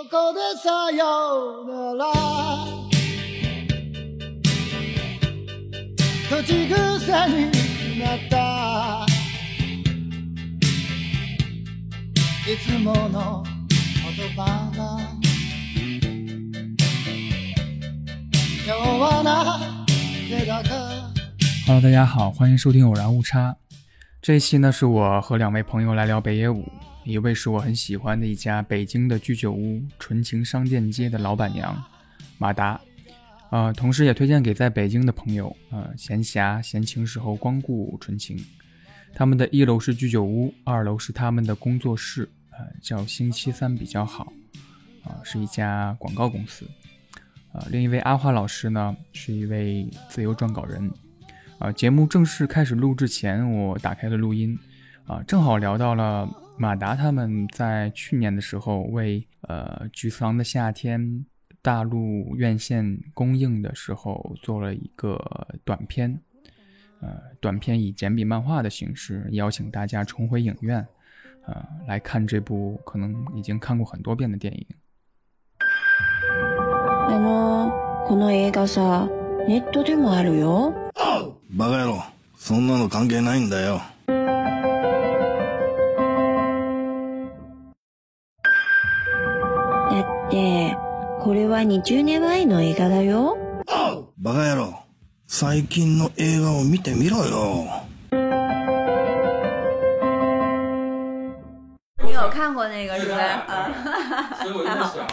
こでさよなら口癖になったいつもの言葉が今日はなぜだか Hello，大家好，欢迎收听偶然误差。这一期呢，是我和两位朋友来聊北野武， 一位是我很喜欢的一家北京的居酒屋纯情商店街的老板娘马达，呃，同时也推荐给在北京的朋友，呃，闲暇闲情时候光顾纯情。他们的一楼是居酒屋，二楼是他们的工作室，呃，叫星期三比较好，啊、是一家广告公司。呃，另一位阿花老师呢，是一位自由撰稿人。啊，节目正式开始录制前，我打开了录音，啊，正好聊到了马达他们在去年的时候为呃《菊次郎的夏天》大陆院线公映的时候做了一个短片，呃，短片以简笔漫画的形式邀请大家重回影院，呃，来看这部可能已经看过很多遍的电影。あの、この映画さ、ネットでもあるよ。バカ野郎。そんなの関係ないんだよ。 て、これは20年前の映画だよ。バカ野郎。最近の映画を見てみろよ。你有看过那个是吧？啊，所以我就想，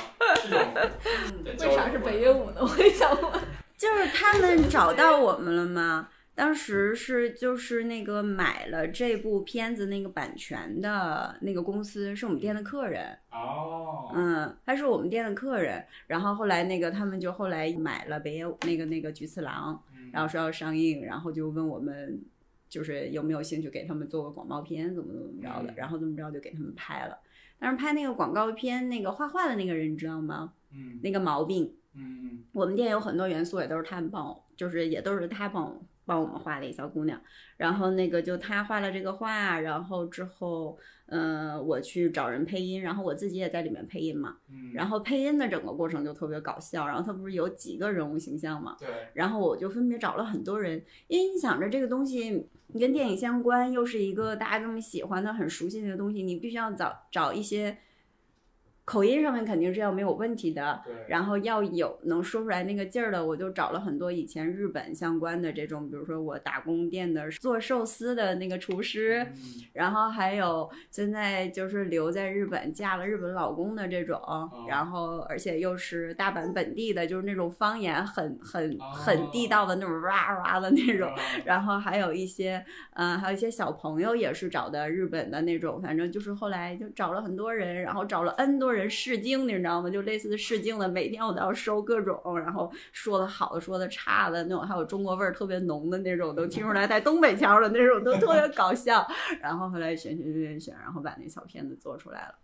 这种为啥是北野武呢？我也想问。就是他们找到我们了吗？当时是就是那个买了这部片子那个版权的那个公司是我们店的客人，哦，嗯，他是我们店的客人，然后后来那个他们就后来买了北野武那个那个菊次郎，然后说要上映，然后就问我们就是有没有兴趣给他们做个广告片，怎么怎么着的，嗯然后怎么着就给他们拍了。但是拍那个广告片，那个画画的那个人你知道吗？嗯那个毛病，嗯我们店有很多元素也都是他们帮我，就是也都是他帮我帮我们画了一小姑娘。然后那个就她画了这个画，然后之后，嗯、我去找人配音，然后我自己也在里面配音嘛。嗯然后配音的整个过程就特别搞笑。然后他不是有几个人物形象嘛？对，然后我就分别找了很多人，因为你想着这个东西跟电影相关，又是一个大家这么喜欢的、很熟悉的东西，你必须要找找一些口音上面肯定是要没有问题的，然后要有能说出来那个劲儿的，我就找了很多以前日本相关的这种，比如说我打工店的做寿司的那个厨师，嗯。然后还有现在就是留在日本嫁了日本老公的这种，然后而且又是大阪本地的，就是那种方言很很很地道的那种哇哇的那种，然后还有一些嗯、还有一些小朋友也是找的日本的那种，反正就是后来就找了很多人，然后找了 N 多人试镜，你知道吗？就类似的试镜的，每天我都要收各种，然后说的好的，说的差的那种，还有中国味儿特别浓的那种，都听出来带东北腔的那种，都特别搞笑。然后后来选选选选选，然后把那小片子做出来了。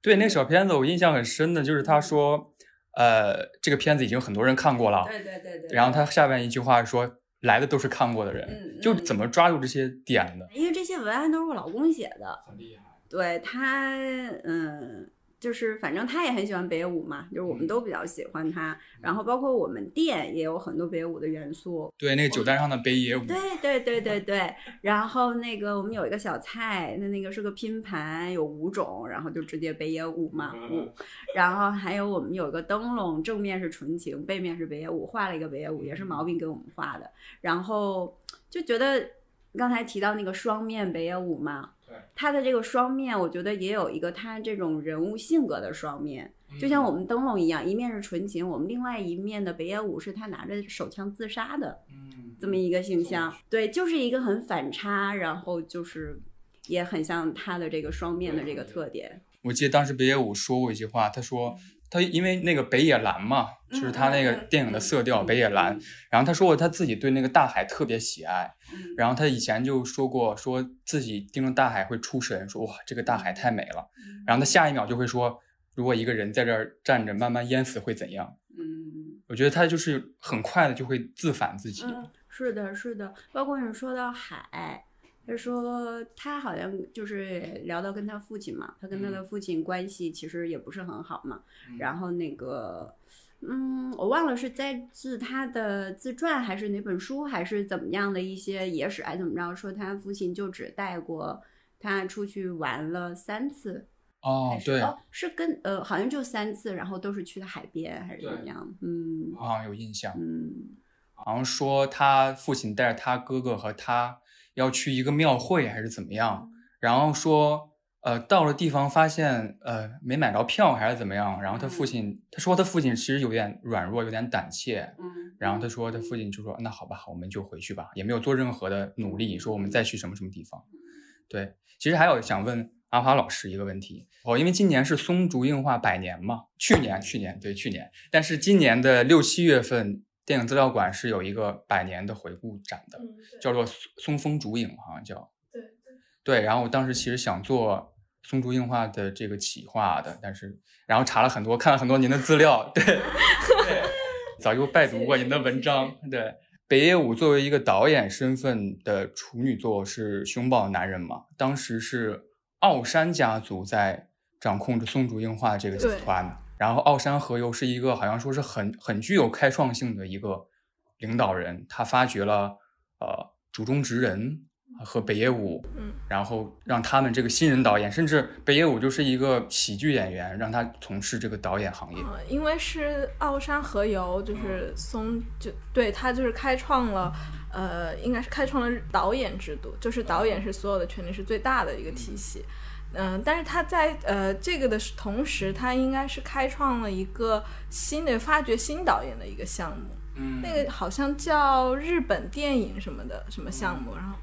对，那小片子我印象很深的就是他说，呃，这个片子已经很多人看过了，对对对对。然后他下面一句话说，来的都是看过的人，嗯就怎么抓住这些点的，因为这些文案都是我老公写的，很厉害。对他，嗯，就是反正他也很喜欢北野武嘛，就是我们都比较喜欢他。然后包括我们店也有很多北野武的元素。对，那。个酒单上的北野武，对对对对对，然后那个我们有一个小菜，那那个是个拼盘，有五种，然后就直接北野武嘛嗯，然后还有我们有一个灯笼，正面是纯情，背面是北野武，画了一个北野武，也是毛病给我们画的，然后就觉得刚才提到那个双面北野武嘛，对，他的这个双面，我觉得也有一个他这种人物性格的双面，就像我们灯笼一样，一面是纯情，我们另外一面的北野武是他拿着手枪自杀的嗯，这么一个形象，对，就是一个很反差，然后就是也很像他的这个双面的这个特点。我记得当时北野武说过一句话，他说他因为那个北野蓝嘛，就是他那个电影的色调北野蓝，然后他说过他自己对那个大海特别喜爱，然后他以前就说过说自己盯着大海会出神，说哇这个大海太美了，然后他下一秒就会说如果一个人在这儿站着慢慢淹死会怎样？嗯我觉得他就是很快的就会自反自己。嗯，是的，是的，包括你说到海，他说他好像就是聊到跟他父亲嘛，他跟他的父亲关系其实也不是很好嘛。然后那个，嗯，我忘了是在自他的自传还是哪本书，还是怎么样的一些野史，还怎么着，说他父亲就只带过他出去玩了三次。哦，对，哦，是跟呃，好像就三次，然后都是去的海边还是怎么样？嗯我好像有印象，嗯，好像说他父亲带着他哥哥和他要去一个庙会还是怎么样，然后说呃到了地方发现呃没买着票还是怎么样，然后他父亲他说他父亲其实有点软弱，有点胆怯，嗯，然后他说他父亲就说那好吧，我们就回去吧，也没有做任何的努力，说我们再去什么什么地方。对，其实还有想问阿华老师一个问题哦，因为今年是松竹映画百年嘛，去年去年对去年，但是今年的六七月份，电影资料馆是有一个百年的回顾展的，嗯，叫做松松风竹影，好像叫对对，对。然后我当时其实想做松竹映画的这个企划的，但是然后查了很多，看了很多您的资料，对对，早就拜读过您的文章，对。北野武作为一个导演身份的处女作是《凶暴男人》嘛，当时是奥山家族在掌控着松竹映画这个集对团，然后奥山和由是一个好像说是很很具有开创性的一个领导人，他发掘了呃竹中直人和北野武，嗯，然后让他们这个新人导演，甚至北野武就是一个喜剧演员，让他从事这个导演行业。呃，因为是奥山和游，就是松就对他就是开创了，呃，应该是开创了导演制度，就是导演是所有的权力是最大的一个体系。嗯、但是他在呃这个的同时，他应该是开创了一个新的发掘新导演的一个项目。嗯那个好像叫日本电影什么的什么项目，然后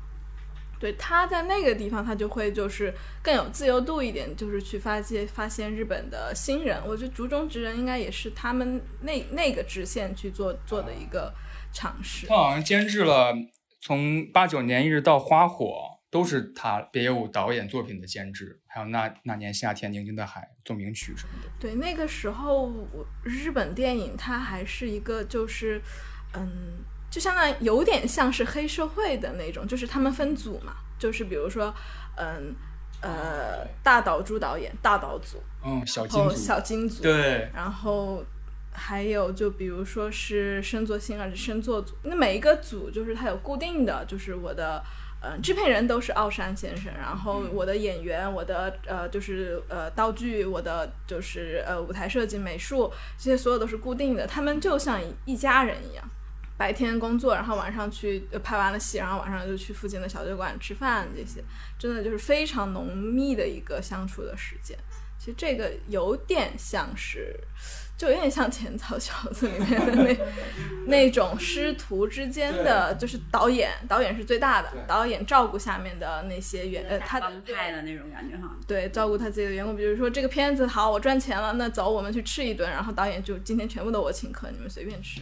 对他在那个地方，他就会就是更有自由度一点，就是去发现发现日本的新人。我觉得竹中直人应该也是他们那那个支线去做做的一个尝试他。好像监制了从八九年一直到《花火》，都是他北野武导演作品的监制，还有那那年夏天宁静的海奏鸣曲什么的。对，那个时候我日本电影它还是一个就是，嗯，就相当于有点像是黑社会的那种，就是他们分组嘛，就是比如说，嗯呃，大岛渚导演大岛组，嗯，小金组，小金组，对，然后还有就比如说是深作星二是深作组，那每一个组就是它有固定的，就是我的。呃，制片人都是奥山先生，然后我的演员，我的呃就是呃道具，我的就是呃舞台设计、美术，这些所有都是固定的，他们就像一一家人一样。白天工作，然后晚上去呃拍完了戏，然后晚上就去附近的小酒馆吃饭，这些真的就是非常浓密的一个相处的时间。其实这个有点像是，就有点像《浅草小子》里面的那 那种师徒之间的，就是导演，导演是最大的，导演照顾下面的那些员，呃，他帮派的那种感觉哈。对照顾他自己的员工，比如说这个片子好，我赚钱了，那走，我们去吃一顿，然后导演就今天全部都我请客，你们随便吃。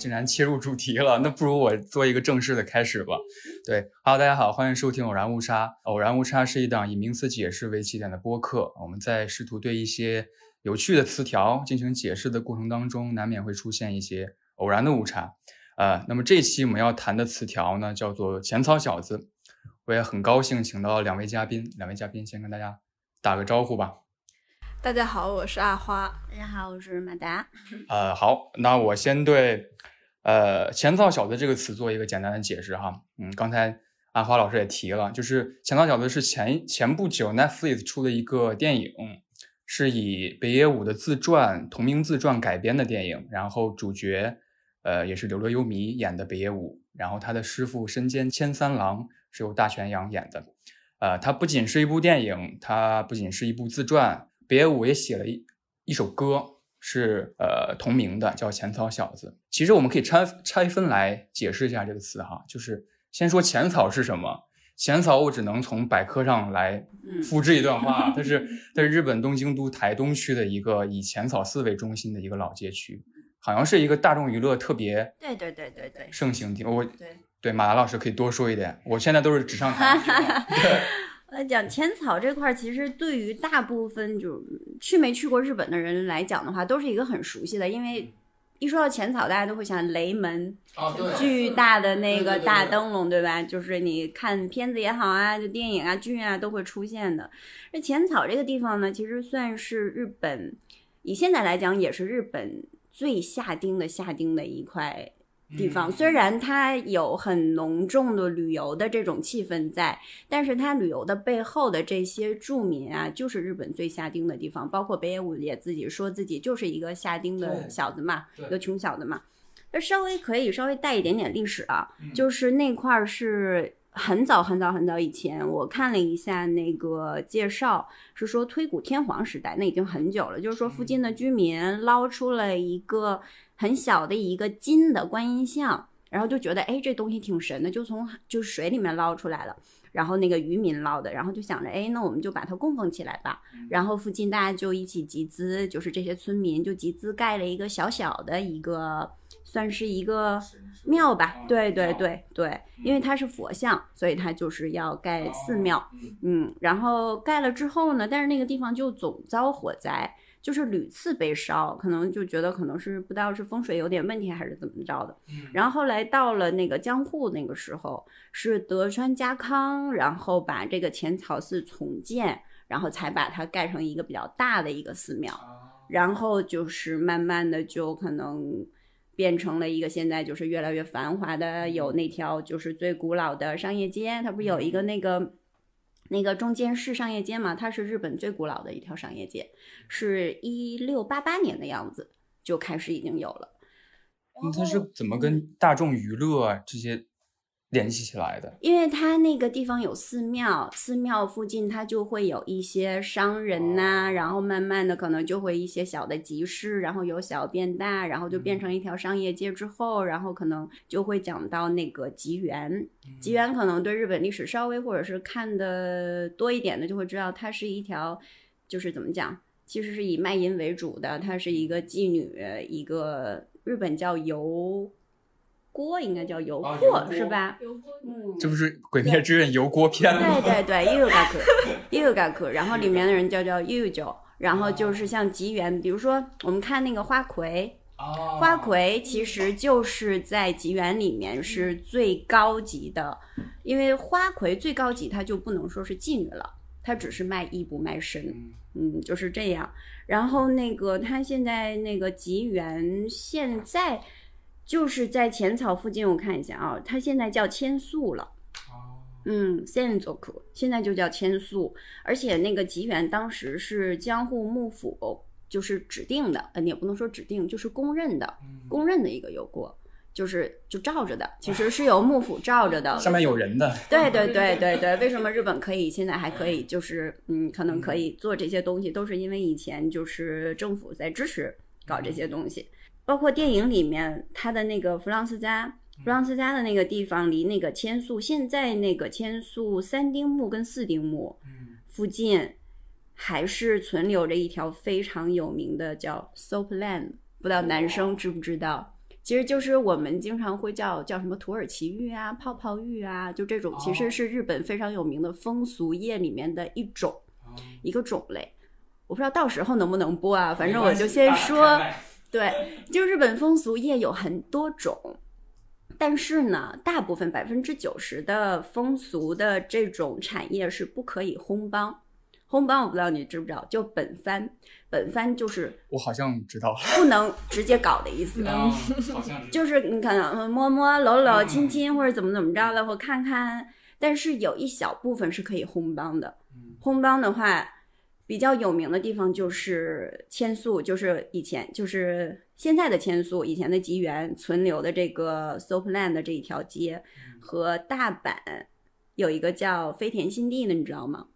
竟然切入主题了，那不如我做一个正式的开始吧。对，Hello，大家好，欢迎收听《偶然误差》。偶然误差是一档以名词解释为起点的播客，我们在试图对一些有趣的词条进行解释的过程当中，难免会出现一些偶然的误差。呃，那么这期我们要谈的词条呢，叫做“浅草小子”。我也很高兴请到两位嘉宾，两位嘉宾先跟大家打个招呼吧。大家好，我是阿花。大家好，我是马达。呃，好，那我先对呃“前造小子”这个词做一个简单的解释哈。嗯，刚才阿花老师也提了，就是“前造小子”是前前不久 Netflix 出的一个电影，是以北野武的自传同名自传改编的电影，然后主角呃，也是柳乐优弥演的北野武，然后他的师傅身兼千三郎是由大泉洋演的。呃，它不仅是一部电影，它不仅是一部自传，北野武也写了一一首歌，是呃同名的，叫《浅草小子》。其实我们可以拆拆分来解释一下这个词哈，就是先说浅草是什么。浅草我只能从百科上来复制一段话，它是它是日本东京都台东区的一个以浅草寺为中心的一个老街区，好像是一个大众娱乐特别对对对对对，盛行地。我对。对，马达老师可以多说一点。我现在都是纸上谈兵。对，来讲浅草这块，其实对于大部分就去没去过日本的人来讲的话，都是一个很熟悉的。因为一说到浅草，大家都会想雷门，巨大的那个大灯笼，对吧？就是你看片子也好啊，就电影啊、剧啊都会出现的。那浅草这个地方呢，其实算是日本，以现在来讲，也是日本最下町的下町的一块。地方虽然它有很浓重的旅游的这种气氛在，但是它旅游的背后的这些住民啊，就是日本最下町的地方。包括北野武也自己说自己就是一个下町的小子嘛，一个穷小子嘛。那稍微可以稍微带一点点历史啊，就是那块儿是很早很早很早以前，我看了一下那个介绍，是说推古天皇时代，那已经很久了。就是说附近的居民捞出了一个。很小的一个金的观音像，然后就觉得哎，这东西挺神的，就从就水里面捞出来了。然后那个渔民捞的，然后就想着哎，那我们就把它供奉起来吧。然后附近大家就一起集资，就是这些村民就集资盖了一个小小的一个，算是一个庙吧。对对对对，因为它是佛像，所以它就是要盖寺庙。嗯，然后盖了之后呢，但是那个地方就总遭火灾。就是屡次被烧，可能就觉得可能是不知道是风水有点问题还是怎么着的。然后后来到了那个江户那个时候，是德川家康，然后把这个浅草寺重建，然后才把它盖成一个比较大的一个寺庙。然后就是慢慢的就可能变成了一个现在就是越来越繁华的，有那条就是最古老的商业街，它不是有一个那个。那个中间是商业街嘛，它是日本最古老的一条商业街，是一六八八年的样子就开始已经有了。那它是怎么跟大众娱乐这些？联系起来的，因为它那个地方有寺庙，寺庙附近它就会有一些商人呐，然后慢慢的可能就会一些小的集市，然后由小变大，然后就变成一条商业街之后，然后可能就会讲到那个吉原，吉原可能对日本历史稍微或者是看的多一点的就会知道，它是一条，就是怎么讲，其实是以卖淫为主的，它是一个妓女，一个日本叫游。锅应该叫油锅是吧？油嗯，这不是《鬼灭之刃》油锅篇吗？对对对，又嘎克，又嘎克，然后里面的人叫叫 又九，然后就是像吉原，比如说我们看那个花魁，花魁其实就是在吉原里面是最高级的，因为花魁最高级，她就不能说是妓女了，她只是卖艺不卖身，嗯，就是这样。然后那个他现在那个吉原现在。就是在浅草附近，我看一下啊，它现在叫千素了。哦，嗯，千座库现在就叫千素，而且那个吉原当时是江户幕府就是指定的，呃，也不能说指定，就是公认的，公认的一个油锅，就是就罩着的，其实是由幕府罩着的，上面有人的。对对对对对，为什么日本可以现在还可以，就是嗯，可能可以做这些东西，都是因为以前就是政府在支持搞这些东西。包括电影里面，他的那个弗朗斯加，弗朗斯加的那个地方，离那个千素现在那个千素三丁目跟四丁目附近，还是存留着一条非常有名的叫 Soap Land，不知道男生知不知道？其实就是我们经常会叫叫什么土耳其浴啊、泡泡浴啊，就这种其实是日本非常有名的风俗业里面的一种一个种类。我不知道到时候能不能播啊，反正我就先说。对，就日本风俗业有很多种，但是呢，大部分百分之九十的风俗的这种产业是不可以烘帮。烘帮我不知道你知不知道，就本番，本番就是我好像知道，不能直接搞的意思。就是你可能摸摸、搂搂、亲亲或者怎么怎么着的，或看看，但是有一小部分是可以烘帮的。烘帮的话。比较有名的地方就是千宿，就是以前就是现在的千宿，以前的吉原存留的这个 Soapland 的这一条街，和大阪有一个叫飞田新地的，你知道吗？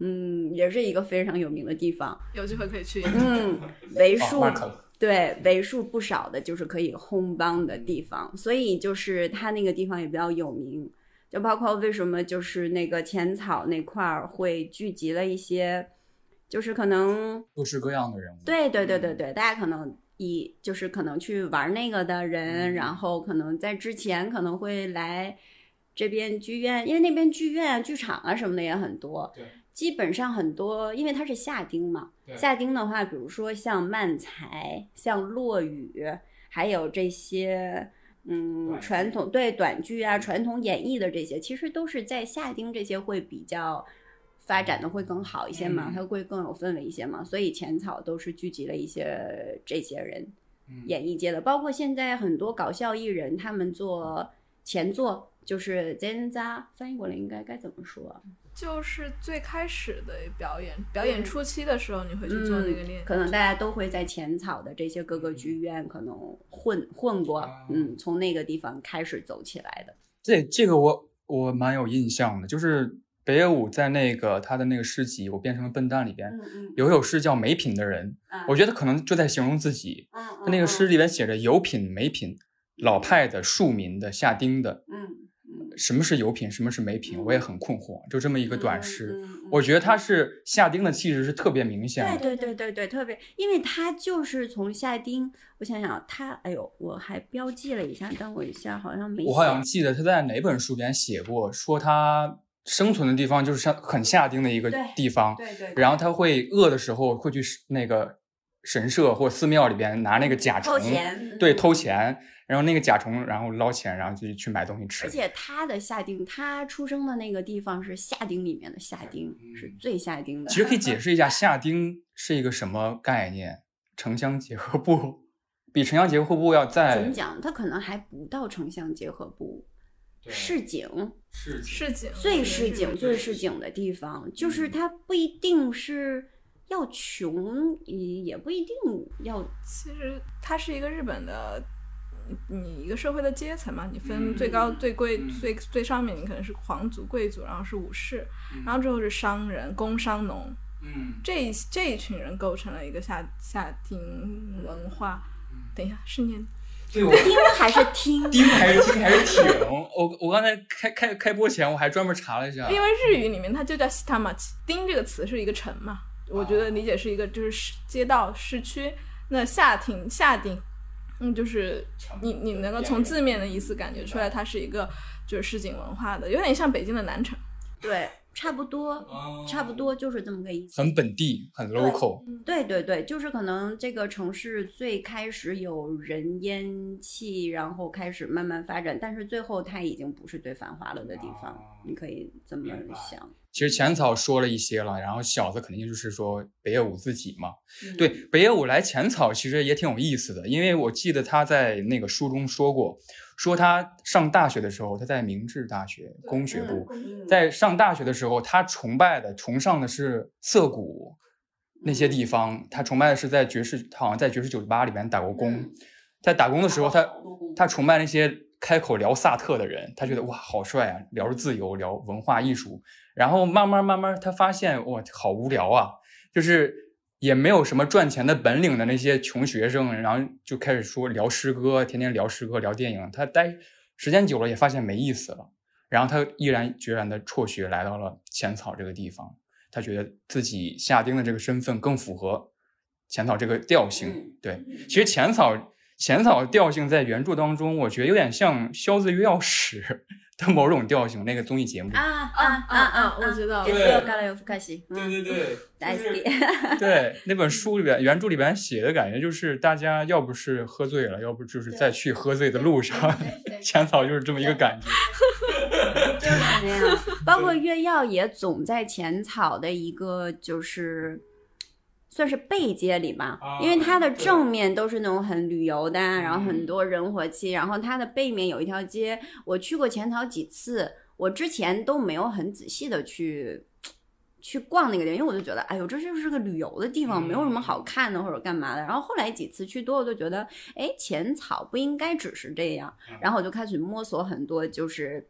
嗯，也是一个非常有名的地方。有机会可以去。嗯，为数哦对为数不少的就是可以烘帮的地方，所以就是它那个地方也比较有名。就包括为什么就是那个浅草那块儿会聚集了一些，就是可能各式各样的人物。对对对对对，大家可能以就是可能去玩那个的人，嗯然后可能在之前可能会来这边剧院，因为那边剧院、剧场啊什么的也很多。对，基本上很多，因为它是夏丁嘛。对夏丁的话，比如说像漫才、像落语，还有这些。嗯，传统对短剧啊，传统演绎的这些，其实都是在夏丁这些会比较发展的会更好一些嘛，嗯。它会更有氛围一些嘛，所以浅草都是聚集了一些这些人，嗯。演艺界的，包括现在很多搞笑艺人，他们做前作就是 z e n z a，翻译过来应该该怎么说啊？就是最开始的表演，表演初期的时候，你会去做那个练，嗯可能大家都会在浅草的这些各个剧院可能混混过啊，嗯，从那个地方开始走起来的。这这个我我蛮有印象的，就是北野武在那个他的那个诗集《我变成了笨蛋》里边，嗯有一首诗叫《没品的人》，我觉得可能就在形容自己。嗯他那个诗里边写着有品没品，老派的、庶民的、下丁的，嗯什么是有品，什么是没品，我也很困惑。就这么一个短诗，我觉得他是下丁的气质是特别明显的。对对对对对，特别，因为他就是从夏丁，我想想，他，哎呦，我还标记了一下，但我一下好像没。我好像记得他在哪本书里边写过，说他生存的地方就是像很下丁的一个地方，对对，然后他会饿的时候会去那个神社或寺庙里边拿那个甲虫偷，钱，对，偷钱，然后那个甲虫然后捞钱，然后就去买东西吃而。且他的下丁，他出生的那个地方是下丁里面的下丁，是最下丁的。其实可以解 释一下下丁是一个什么概念，城乡结合部比城乡结合部要怎么讲？他可能还不到城乡结合部，对市井是市井最市井、最市井的地方，就是它不一定是要穷，也也不一定要其实它是一个日本的，你你一个社会的阶层嘛，你分嗯最高、最贵、嗯。最最上面，你可能是皇族、贵族，然后是武士，嗯。然后之后是商人、工商农，嗯。这一这一群人构成了一个下下町文化。等一下，是念对我听还是听？丁还是丁还是挺。我我刚才开开开播前我还专门查了一下，因为日语里面它就叫 sitamachi，丁这个词是一个城嘛，我觉得理解是一个就是市街道市区。那下町下町，嗯，就是你你能够从字面的意思感觉出来，它是一个就是市井文化的，有点像北京的南城。对，差不多，差不多就是这么个意思。很本地，很 local。对对对，就是可能这个城市最开始有人烟气，然后开始慢慢发展，但是最后它已经不是最繁华了的地方，哦你可以这么想。其实浅草说了一些了，然后小子肯定就是说北野武自己嘛。嗯对，北野武来浅草其实也挺有意思的，因为我记得他在那个书中说过，说他上大学的时候，他在明治大学工学部，嗯在上大学的时候，他崇拜的、崇尚的是涩谷那些地方，他崇拜的是在爵士，他好像在爵士酒吧里面打过工，嗯在打工的时候，他他崇拜那些开口聊萨特的人，他觉得哇好帅啊，聊着自由，聊文化艺术，然后慢慢慢慢他发现哇好无聊啊，就是也没有什么赚钱的本领的那些穷学生，然后就开始说聊诗歌，天天聊诗歌聊电影，他待时间久了也发现没意思了。然后他毅然决然的辍学来到了浅草这个地方，他觉得自己夏丁的这个身份更符合浅草这个调性。嗯对，其实浅草浅草的调性在原著当中，我觉得有点像《萧子约药史》的某种调性，那个综艺节目。啊啊啊啊！我知道对有干了有开心，对对对，大好き。对，那本书里边原著里边写的感觉就是大家要不是喝醉了，要不就是在去喝醉的路上，浅草就是这么一个感觉。就是这样。包括月曜也总在浅草的一个就是。算是背街里吧，啊因为它的正面都是那种很旅游的，然后很多人火气，然后它的背面有一条街，我去过浅草几次，我之前都没有很仔细的去去逛那个地方，因为我就觉得，哎呦，这就是个旅游的地方，没有什么好看的或者干嘛的。然后后来几次去多，我就觉得，哎，浅草不应该只是这样。然后我就开始摸索很多，就是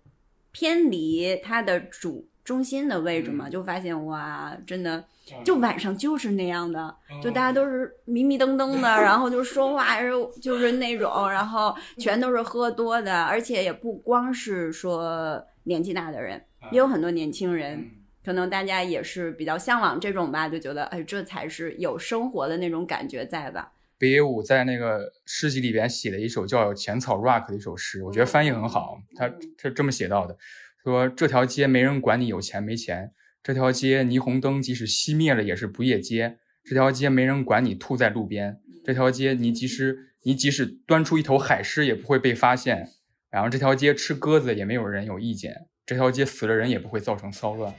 偏离它的主中心的位置嘛，就发现哇，真的。就晚上就是那样的，就大家都是迷迷瞪瞪的，然后就说话就是那种，然后全都是喝多的，而且也不光是说年纪大的人，也有很多年轻人，可能大家也是比较向往这种吧，就觉得哎，这才是有生活的那种感觉在吧。北野武在那个诗集里边写了一首叫《浅草 Rock》的一首诗，我觉得翻译很好，他他这么写到的，说这条街没人管你有钱没钱。这条街霓虹灯即使熄灭了也是不夜街。这条街没人管你吐在路边。这条街你即使你即使端出一头海狮也不会被发现。然后这条街吃鸽子也没有人有意见。这条街死了人也不会造成骚乱。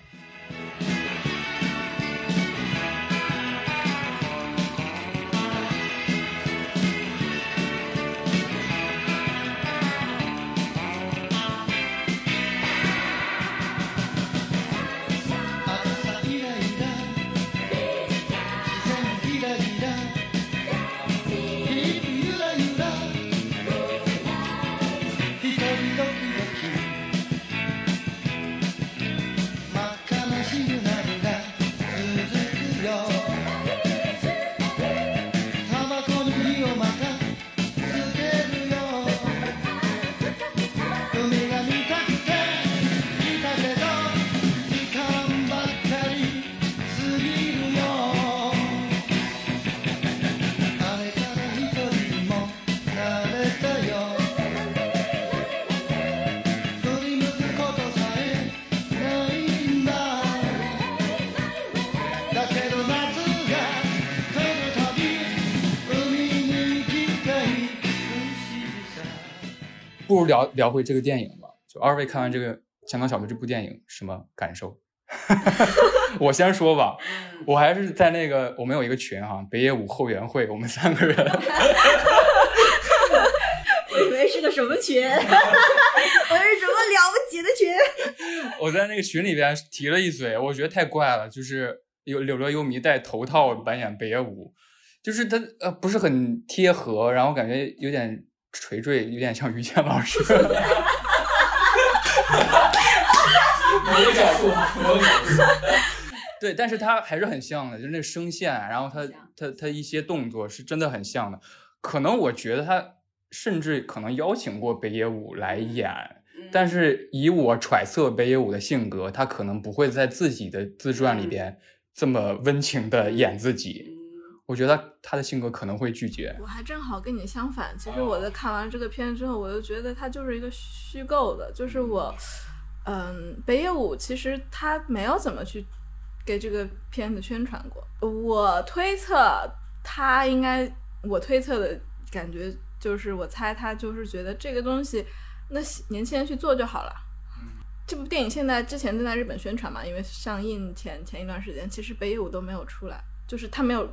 聊聊回这个电影吧。就二位看完这个《香港小子》这部电影，什么感受？我先说吧，我还是在那个我们有一个群哈，北野武后援会，我们三个人。我以为是个什么群？我是什么了不起的群？我在那个群里边提了一嘴，我觉得太怪了，就是有柳乐优弥戴头套扮演北野武，就是他呃不是很贴合，然后感觉有点。垂坠有点像于谦老师，对，但是他还是很像的，就是那声线，然后他他他一些动作是真的很像的。可能我觉得他甚至可能邀请过北野武来演，但是以我揣测北野武的性格，他可能不会在自己的自传里边这么温情的演自己。我觉得他的性格可能会拒绝。我还正好跟你相反，其实我在看完这个片之后，我就觉得他就是一个虚构的。就是我，嗯，北野武其实他没有怎么去给这个片子宣传过。我推测他应该，我推测的感觉就是，我猜他就是觉得这个东西，那年轻人去做就好了。这部电影现在之前正在日本宣传嘛，因为上映前前一段时间，其实北野武都没有出来，就是他没有。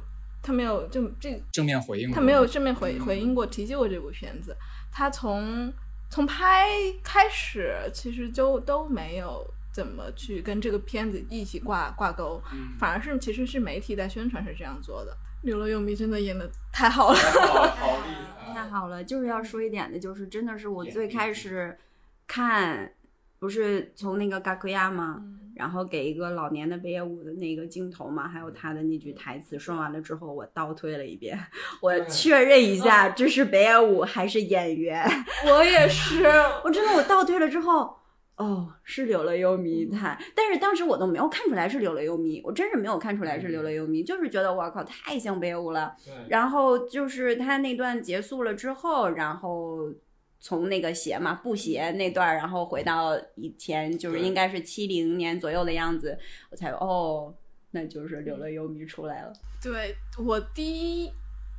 他没有就这正面回应，他没有正面回回应过提及过这部片子。他从从拍开始，其实就都没有怎么去跟这个片子一起挂挂钩，反而是其实是媒体在宣传是这样做的。刘乐优弥真的演的太好了 太好了！就是要说一点的，就是真的是我最开始看。不是从那个嘎克亚吗？然后给一个老年的北野武的那个镜头嘛，还有他的那句台词，说完了之后，我倒退了一遍，我确认一下这是北野武还是演员。我也是，我真的我倒退了之后，哦，是柳乐优弥他，但是当时我都没有看出来是柳乐优弥，我真是没有看出来是柳乐优弥，就是觉得我靠太像北野武了。然后就是他那段结束了之后，然后。从那个鞋嘛，布鞋那段，然后回到以前，就是应该是七零年左右的样子，我才哦，那就是柳乐优弥出来了。对我第一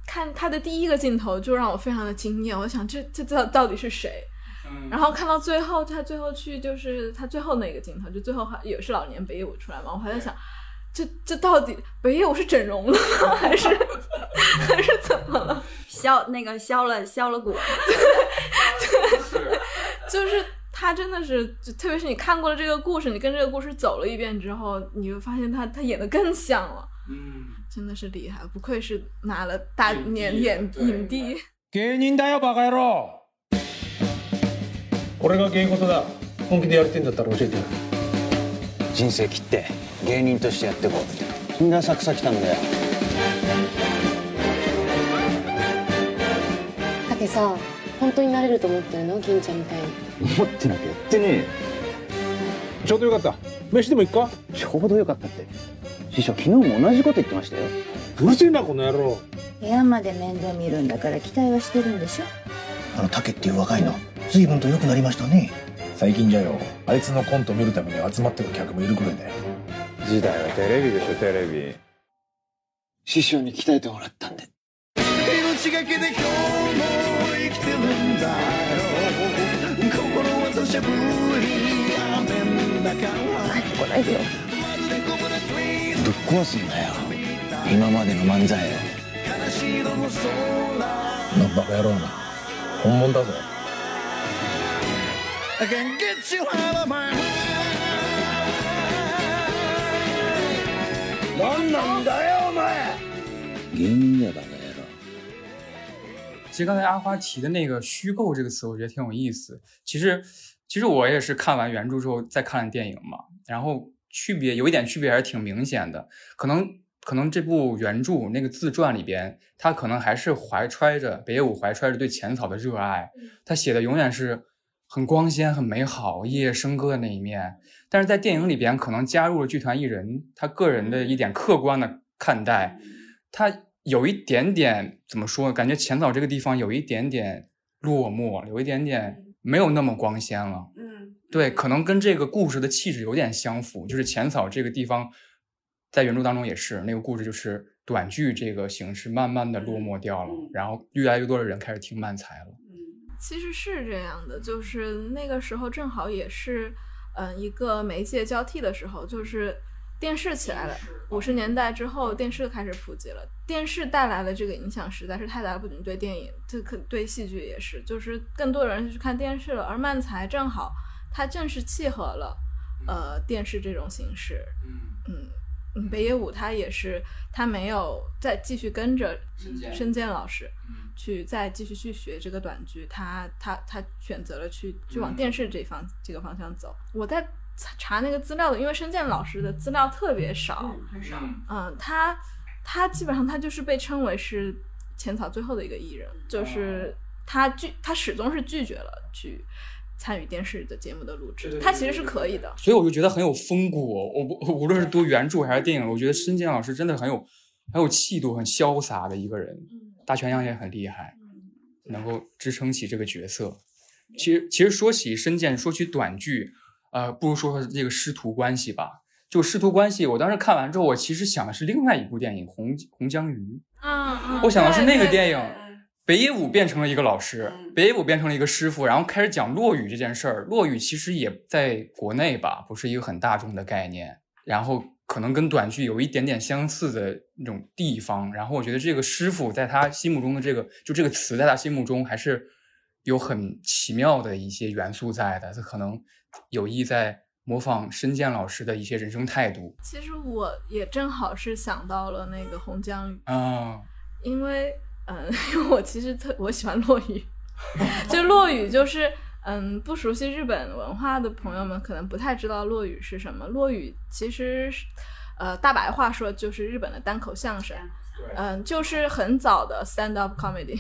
看他的第一个镜头就让我非常的惊艳，我想这这这到底是谁？然后看到最后，他最后去就是他最后那个镜头，就最后还也是老年北野武出来嘛，我还在想。这这到底北野武是整容了吗？还是 还是怎么了？削那个削了削了骨，就是 他真的是，就特别是你看过了这个故事，你跟这个故事走了一遍之后，你会发现他他演的更像了，嗯，真的是厉害，不愧是拿了大影帝年演对影帝。芸人だよバカ野郎俺が芸事だ本気でやりてんだったら教えてよ人生切って芸人としてやってこうそんで浅草来たんだよ竹さ 本当になれると思ってるの銀ちゃんみたいに。思ってなきゃやってねえよ。ちょうどよかった。飯でも行くか？ちょうどよかったって。師匠昨日も同じこと言ってましたよ。うるせえなこの野郎。部屋まで面倒見るんだから期待はしてるんでしょ？あの竹っていう若いの。随分と良くなりましたね。最近じゃよ。あいつのコント見るために集まってる客もいるくらいだよ。時代はテレビでしょテレビ。師匠に鍛えてもらったんで。命がけで今日も生きてるんだよ心は土砂降り雨の中は。来ないでよぶっ壊すんだよ。今までの漫才を。あのバカ野郎な。本物だぞ。I can get you out of my mind 何なんだよお前。芸人だバカ野郎其实刚才阿花提的那个“虚构”这个词，我觉得挺有意思。其实，其实我也是看完原著之后再看了电影嘛，然后区别有一点区别还是挺明显的。可能可能这部原著那个自传里边，他可能还是怀揣着北野武怀揣着对浅草的热爱，他写的永远是很光鲜、很美好、夜夜笙歌的那一面。但是在电影里边，可能加入了剧团艺人他个人的一点客观的看待，他有一点点怎么说呢？感觉浅草这个地方有一点点落寞，有一点点没有那么光鲜了。嗯，对，可能跟这个故事的气质有点相符，就是浅草这个地方，在原著当中也是那个故事，就是短剧这个形式慢慢的落寞掉了，嗯然后越来越多的人开始听漫才了。嗯其实是这样的，就是那个时候正好也是，嗯、一个媒介交替的时候，就是电视起来了。五十年代之后，电视开始普及了，电视带来的这个影响实在是太大，不仅对电影，这可对戏剧也是，就是更多人去看电视了。而漫才正好，它正是契合了，呃，电视这种形式。嗯嗯，北野武他也是，他没有再继续跟着深见老师。嗯去再继续去学这个短剧，他他他选择了去去嗯往电视这方、这个方向走。我在查查那个资料的，因为申健老师的资料特别少，嗯，很少。嗯，他他基本上他就是被称为是浅草最后的一个艺人，就是他拒他始终是拒绝了去参与电视的节目的录制，他其实是可以的。所以我就觉得很有风骨、哦。我不无论是读原著还是电影，我觉得申健老师真的很有很有气度、很潇洒的一个人。大泉洋也很厉害，能够支撑起这个角色。其实，其实说起深见，说起短剧，呃，不如说说这个师徒关系吧。就师徒关系，我当时看完之后，我其实想的是另外一部电影《红红江鱼》。嗯嗯，我想的是那个电影，嗯北野武变成了一个老师嗯，北野武变成了一个师傅，然后开始讲落雨这件事儿。落雨其实也在国内吧，不是一个很大众的概念，然后可能跟短剧有一点点相似的那种地方。然后我觉得这个师傅在他心目中的这个，就这个词在他心目中还是有很奇妙的一些元素在的。他可能有意在模仿申健老师的一些人生态度。其实我也正好是想到了那个红江雨，啊。因为嗯，因 为我其实特我喜欢落雨，就落雨就是嗯，不熟悉日本文化的朋友们可能不太知道落雨是什么。落雨其实是呃大白话说就是日本的单口相声，嗯，就是很早的 stand up comedy，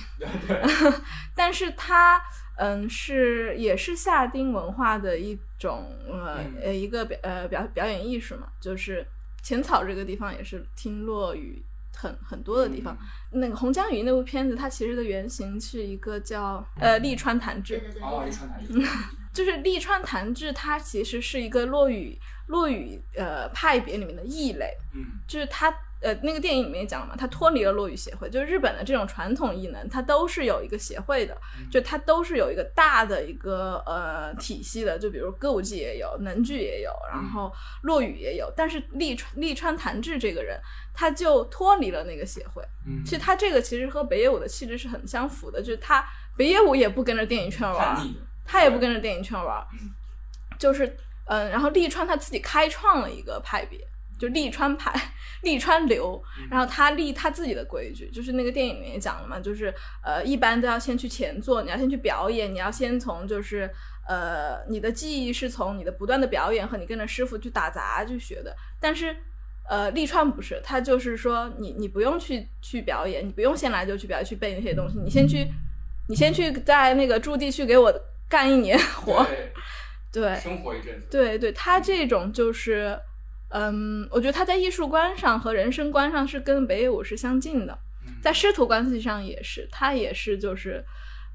但是它嗯是也是夏丁文化的一种呃嗯。呃一个表呃表表演艺术嘛，就是浅草这个地方也是听落雨很很多的地方。那个《红江鱼》那部片子，它其实的原型是一个叫呃利川弹治，哦，一传 就是利川弹治，它其实是一个落雨落雨呃派别里面的异类，嗯。就是它呃那个电影里面也讲了嘛，他脱离了落语协会，就是日本的这种传统艺能，它都是有一个协会的，就它都是有一个大的一个呃体系的，就比如歌舞伎也有，能剧也有，然后落语也有，但是利川利川弹治这个人，他就脱离了那个协会，嗯其实他这个其实和北野武的气质是很相符的，就是他北野武也不跟着电影圈玩儿，他也不跟着电影圈玩儿，就是嗯、呃然后利川他自己开创了一个派别，就利川派、利川流，然后他立他自己的规矩，就是那个电影里面也讲了嘛，就是呃，一般都要先去前座，你要先去表演，你要先从就是呃，你的技艺是从你的不断的表演和你跟着师傅去打杂去学的，但是。呃，利川不是，他就是说你你不用去去表演，你不用先来就去表演去背那些东西，你先去，你先去在那个驻地去给我干一年活，对，生活一阵子。对对，他这种就是，嗯，我觉得他在艺术观上和人生观上是跟北野武是相近的，在师徒关系上也是，他也是就是，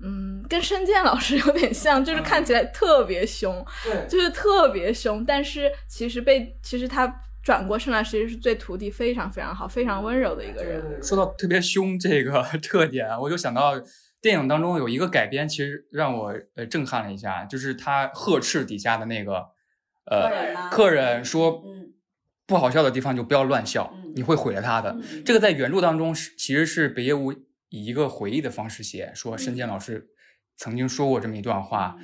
嗯，跟申健老师 有点像，就是看起来特别凶，对。就是特别凶，但是其实被其实他转过身来，其实是对徒弟非常非常好、非常温柔的一个人。说到特别凶这个 特点，我就想到电影当中有一个改编，其实让我呃震撼了一下，就是他呵斥底下的那个客人吗？呃客人说嗯不好笑的地方就不要乱笑，你会毁了他的。嗯这个在原著当中是其实是北野武以一个回忆的方式写，说嗯申健老师曾经说过这么一段话，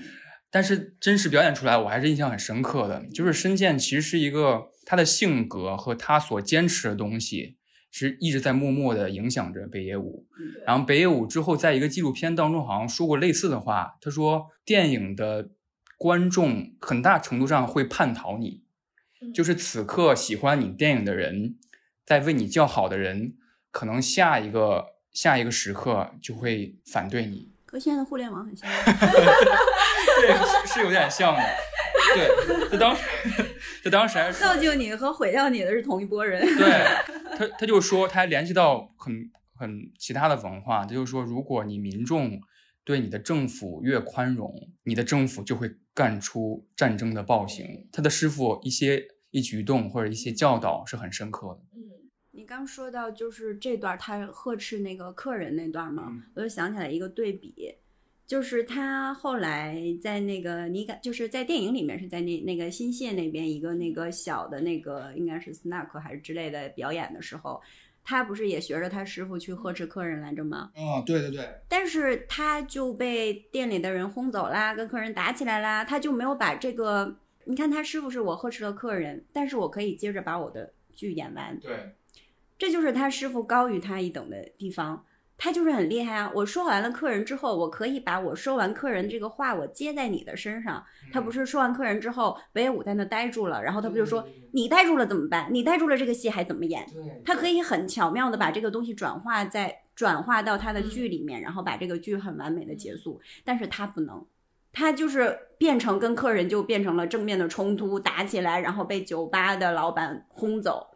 但是真实表演出来，我还是印象很深刻的。就是申健其实是一个他的性格和他所坚持的东西，是一直在默默的影响着北野武。然后北野武之后在一个纪录片当中好像说过类似的话，他说电影的观众很大程度上会叛逃你，就是此刻喜欢你电影的人，在为你叫好的人，可能下一个下一个时刻就会反对你。和现在的互联网很像。对，是是有点像的。对，他当时，他当时还是造就你和毁掉你的是同一拨人。对他，他就说，他还联系到很很其他的文化，他就说，如果你民众对你的政府越宽容，你的政府就会干出战争的暴行。他的师傅一些一举动或者一些教导是很深刻的。嗯。你刚说到就是这段他呵斥那个客人那段嘛，我就想起来一个对比，就是他后来在那个你感就是在电影里面是在那那个新泻那边一个那个小的那个应该是 snack 还是之类的表演的时候，他不是也学着他师傅去呵斥客人来着吗？哦，对对对，但是他就被店里的人轰走啦，跟客人打起来啦，他就没有把这个，你看他师傅是我呵斥了客人，但是我可以接着把我的剧演完，对，这就是他师傅高于他一等的地方。他就是很厉害啊！我说完了客人之后，我可以把我说完客人这个话，我接在你的身上。他不是说完客人之后，北野武在那呆住了，然后他不就说你呆住了怎么办？你呆住了这个戏还怎么演？他可以很巧妙的把这个东西转化在转化到他的剧里面，然后把这个剧很完美的结束。但是他不能，他就是变成跟客人就变成了正面的冲突，打起来，然后被酒吧的老板轰走。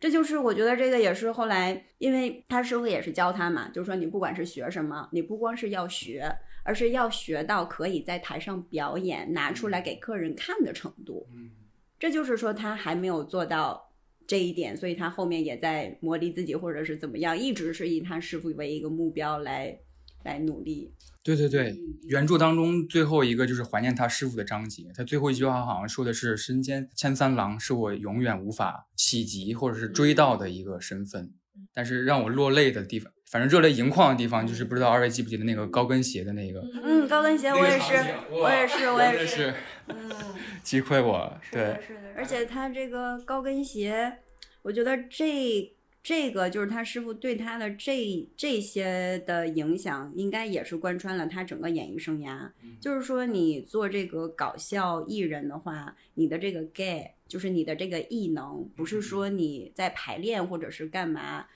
这就是我觉得这个也是后来，因为他师傅也是教他嘛，就是说你不管是学什么，你不光是要学，而是要学到可以在台上表演，拿出来给客人看的程度。这就是说他还没有做到这一点，所以他后面也在磨砺自己，或者是怎么样，一直是以他师傅为一个目标来来努力。对对对，原著当中最后一个就是怀念他师傅的章节，他最后一句话好像说的是“身兼千三郎是我永远无法企及或者是追到的一个身份”，但是让我落泪的地方，反正热泪盈眶的地方，就是不知道二位记不记得那个高跟鞋的那个，嗯，高跟鞋我也是，我也是，我也是，嗯，击溃我，对，是的，而且他这个高跟鞋，我觉得这这个就是他师傅对他的这这些的影响，应该也是贯穿了他整个演艺生涯。就是说，你做这个搞笑艺人的话，你的这个 gay，就是你的这个艺能，不是说你在排练或者是干嘛。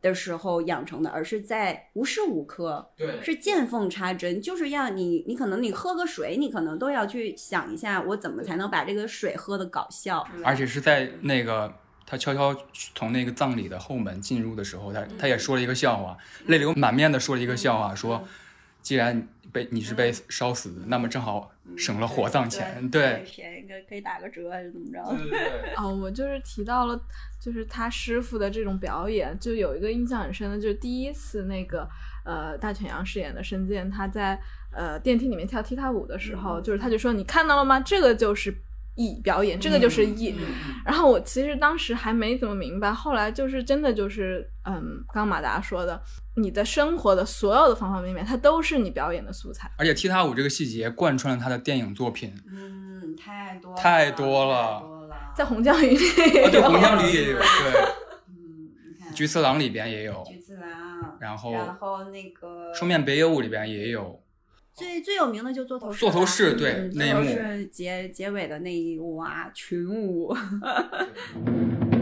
的时候养成的，而是在无时无刻，对是见缝插针，就是要你，你可能你喝个水，你可能都要去想一下，我怎么才能把这个水喝的搞笑，而且是在那个他悄悄从那个葬礼的后门进入的时候，他他也说了一个笑话，泪流满面的说了一个笑话，说既然被你是被烧死的，那么正好省了火葬钱，对，便宜可以打个折还是怎么着？哦，我就是提到了，就是他师傅的这种表演，就有一个印象很深的，就是第一次那个呃大犬洋饰演的申健，他在呃电梯里面跳踢踏舞的时候，就是他就说你看到了吗？这个就是艺表演，这个就是艺。然后我其实当时还没怎么明白，后来就是真的就是，嗯，刚刚马达说的，你的生活的所有的方方面面，它都是你表演的素材。而且踢踏舞这个细节贯穿了他的电影作品，嗯，太多太多了。在红酱鱼里也啊，对，红酱驴也有，对，嗯，你看菊次郎里边也有，菊次郎，然后然后那个双面北野武里边也有，最最有名的就座头市吧，座头饰对嗯那一幕座头市结结尾的那一舞啊，群舞。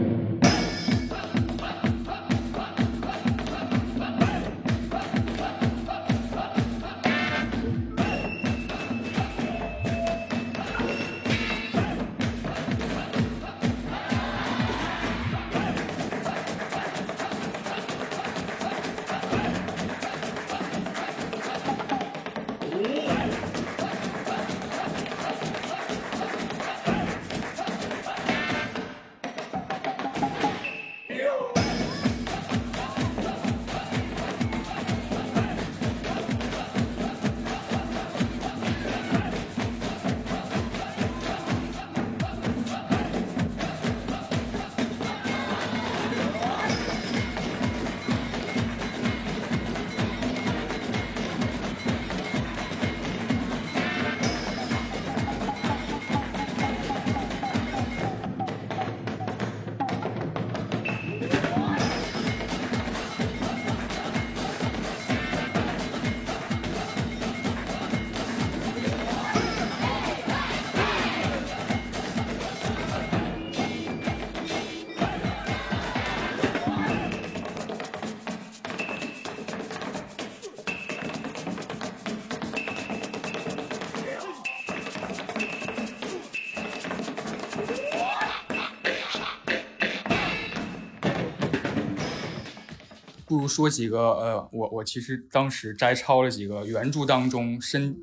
不如说几个呃，我我其实当时摘抄了几个原著当中深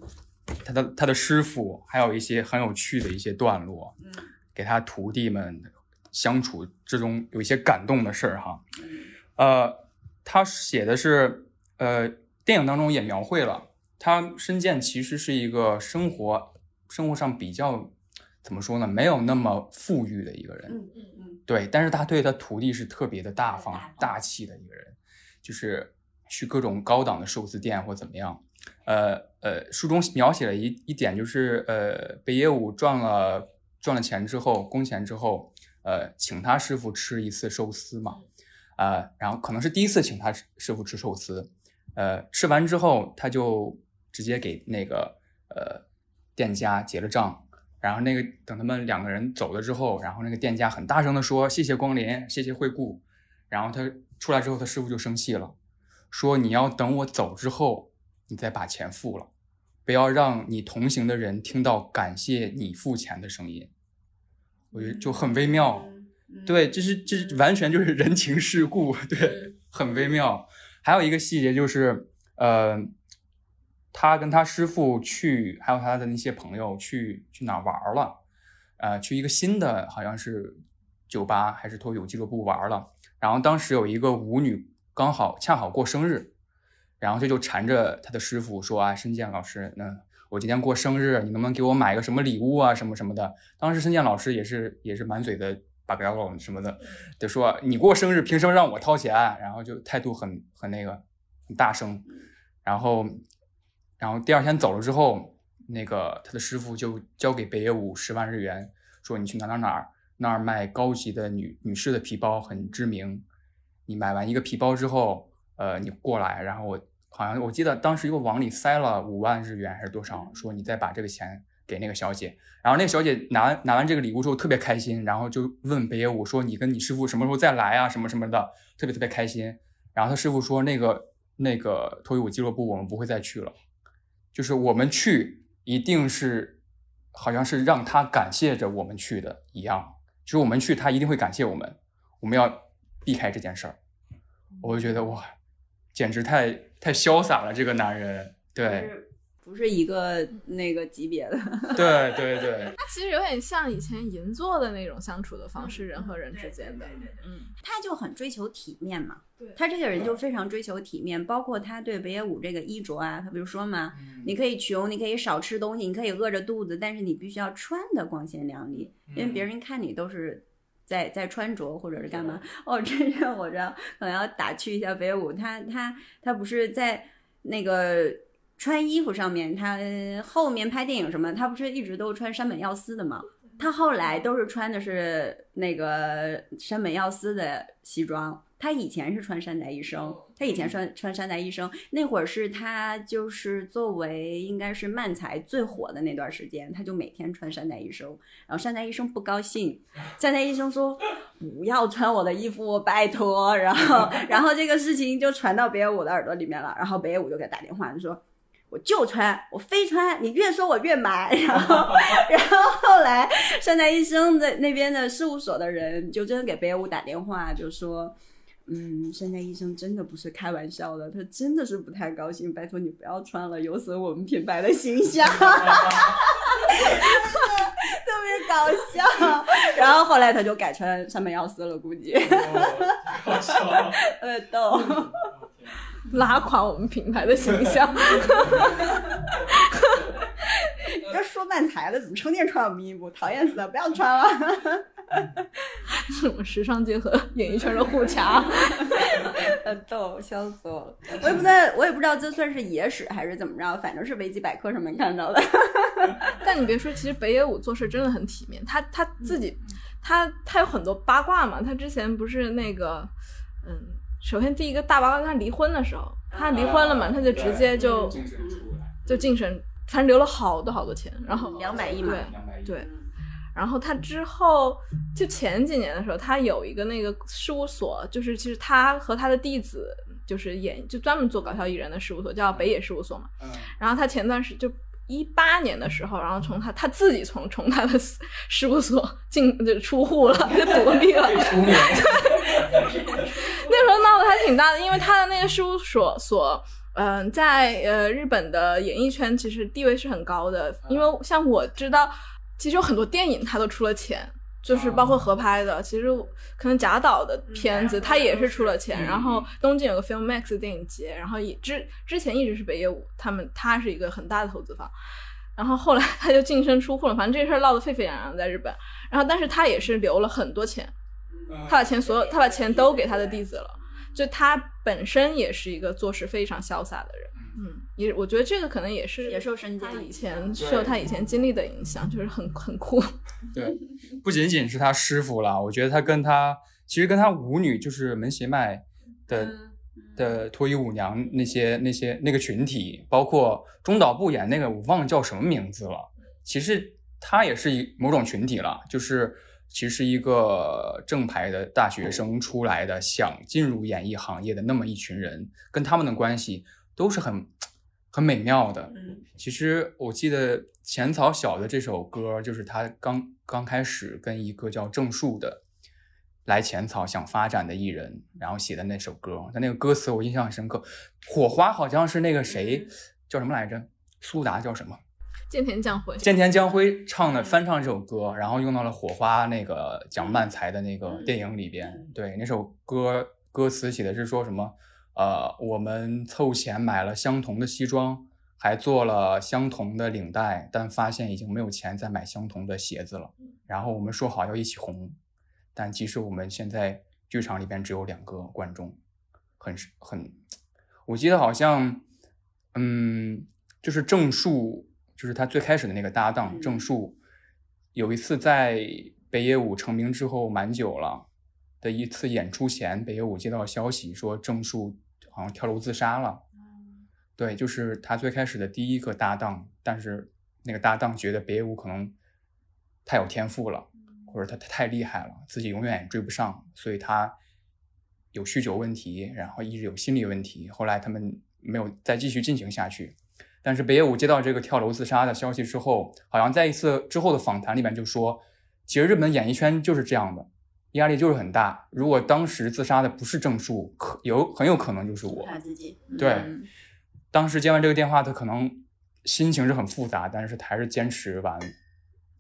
他的他的师傅，还有一些很有趣的一些段落，嗯给他徒弟们相处之中有一些感动的事儿哈。嗯呃，他写的是呃，电影当中也描绘了他深见其实是一个生活生活上比较怎么说呢，没有那么富裕的一个人。嗯嗯嗯，对，但是他对他徒弟是特别的大方大气的一个人，就是去各种高档的寿司店或怎么样。呃呃，书中描写了一一点，就是呃，北野武赚了赚了钱之后，工钱之后，呃，请他师傅吃一次寿司嘛，呃，然后可能是第一次请他师师傅吃寿司，呃，吃完之后他就直接给那个呃店家结了账，然后那个等他们两个人走了之后，然后那个店家很大声的说谢谢光临，谢谢惠顾，然后他出来之后，他师傅就生气了，说你要等我走之后，你再把钱付了，不要让你同行的人听到感谢你付钱的声音。我觉得就很微妙，嗯对，这是这是完全就是 人情世故，对，很微妙。还有一个细节就是，呃，他跟他师傅去，还有他的那些朋友去去哪儿玩了，呃，去一个新的好像是酒吧还是脱口秀俱乐部玩了。然后当时有一个舞女刚好恰好过生日，然后这就缠着他的师傅说啊，申健老师，那我今天过生日，你能不能给我买个什么礼物啊，什么什么的？当时申健老师也是也是满嘴的巴嘎隆什么的，就说你过生日凭什么让我掏钱？然后就态度很很那个很大声，然后然后第二天走了之后，那个他的师傅就交给北野武十万日元，说你去哪哪哪儿那儿卖高级的女女士的皮包很知名，你买完一个皮包之后，呃，你过来，然后我好像我记得当时又往里塞了五万日元还是多少，说你再把这个钱给那个小姐，然后那个小姐拿拿完这个礼物之后特别开心，然后就问北野武说你跟你师傅什么时候再来啊，什么什么的，特别特别开心。然后他师傅说那个那个脱衣舞俱乐部我们不会再去了，就是我们去一定是好像是让他感谢着我们去的一样，就是我们去他一定会感谢我们，我们要避开这件事儿。我就觉得哇，简直太太潇洒了，这个男人，对。就是不是一个那个级别的。对 对对，他 其实有点像以前银座的那种相处的方式，人和人之间的，嗯，他就很追求体面嘛对。他这个人就非常追求体面，包括他对北野武这个衣着啊，他比如说嘛，你可以穷，你可以少吃东西，你可以饿着肚子，但是你必须要穿的光鲜亮丽，因为别人看你都是。在在穿着或者是干嘛？哦，这让我这样可能要打趣一下北野武，他他他不是在那个穿衣服上面，他后面拍电影什么，他不是一直都穿山本耀司的吗？他后来都是穿的是那个山本耀司的西装，他以前是穿山宅医生，他以前穿穿山宅医生那会儿是他就是作为应该是漫才最火的那段时间，他就每天穿山宅医生，然后山宅医生不高兴，山宅医生说不要穿我的衣服，拜托，然后然后这个事情就传到北野武的耳朵里面了，然后北野武就给他打电话就说。我就穿，我非穿，你越说我越买。然后，然后后来山宅医生的那边的事务所的人就真的给北野武打电话，就说，嗯，山宅医生真的不是开玩笑的，他真的是不太高兴，拜托你不要穿了，有损我们品牌的形象。特别搞笑，然后后来他就改穿山本耀司了，估计，好笑，呃，逗。拉垮我们品牌的形象。你这说漫才的怎么成天穿我们衣服？讨厌死了！不要穿了。我们时尚界和演艺圈的互掐，很，逗，笑死我了！我也不知道，我也不知道这算是野史还是怎么着，反正是维基百科上面看到的。但你别说，其实北野武做事真的很体面，他他自己，他他有很多八卦嘛。他之前不是那个，嗯，首先第一个大八卦，他离婚的时候，他离婚了嘛，他就直接就就净身，反正留了好多好多钱，然后两百亿嘛，对对。然后他之后就前几年的时候，他有一个那个事务所，就是其实他和他的弟子就是演就专门做搞笑艺人的事务所，叫北野事务所嘛。然后他前段时就一八年的时候，然后从他他自己从从他的事务所进就出户了，就独立了。还挺大的，因为他的那个事务所所。嗯，在呃日本的演艺圈其实地位是很高的，因为像我知道。其实有很多电影他都出了钱，就是包括合拍的。其实可能贾导的片子他也是出了钱。然后东京有个 Film Max 电影节，然后也之之前一直是北野武他们，他是一个很大的投资方。然后后来他就净身出户了，反正这事儿闹得沸沸扬扬在日本。然后但是他也是留了很多钱，他把钱所有他把钱都给他的弟子了。就他本身也是一个做事非常潇洒的人。嗯，也我觉得这个可能也是也受身家以前受他以前经历的影响，就是很很酷。对，不仅仅是他师傅了，我觉得他跟他其实跟他舞女就是门胁麦的的脱衣舞娘那些那些那个群体，包括中岛部演那个我忘了叫什么名字了，其实他也是一某种群体了，就是其实一个正牌的大学生出来的，想进入演艺行业的那么一群人，跟他们的关系。都是很很美妙的。嗯，其实我记得浅草小的这首歌，就是他刚刚开始跟一个叫郑树的来浅草想发展的艺人，然后写的那首歌。他那个歌词我印象很深刻，火花好像是那个谁叫什么来着？苏达叫什么？剑田将辉。剑田将辉唱的翻唱这首歌，然后用到了火花那个讲漫才的那个电影里边。对，那首歌歌词写的是说什么？呃，我们凑钱买了相同的西装，还做了相同的领带，但发现已经没有钱再买相同的鞋子了。然后我们说好要一起红，但其实我们现在剧场里边只有两个观众，很很，我记得好像，嗯，就是郑树，就是他最开始的那个搭档郑树，有一次在北野武成名之后蛮久了。的一次演出前，北野武接到消息说郑树好像跳楼自杀了。对，就是他最开始的第一个搭档，但是那个搭档觉得北野武可能太有天赋了，或者他他太厉害了，自己永远也追不上，所以他有酗酒问题，然后一直有心理问题。后来他们没有再继续进行下去。但是北野武接到这个跳楼自杀的消息之后，好像在一次之后的访谈里面就说，其实日本演艺圈就是这样的。压力就是很大。如果当时自杀的不是正树，可有很有可能就是我。他自己对，当时接完这个电话，他可能心情是很复杂，但是还是坚持完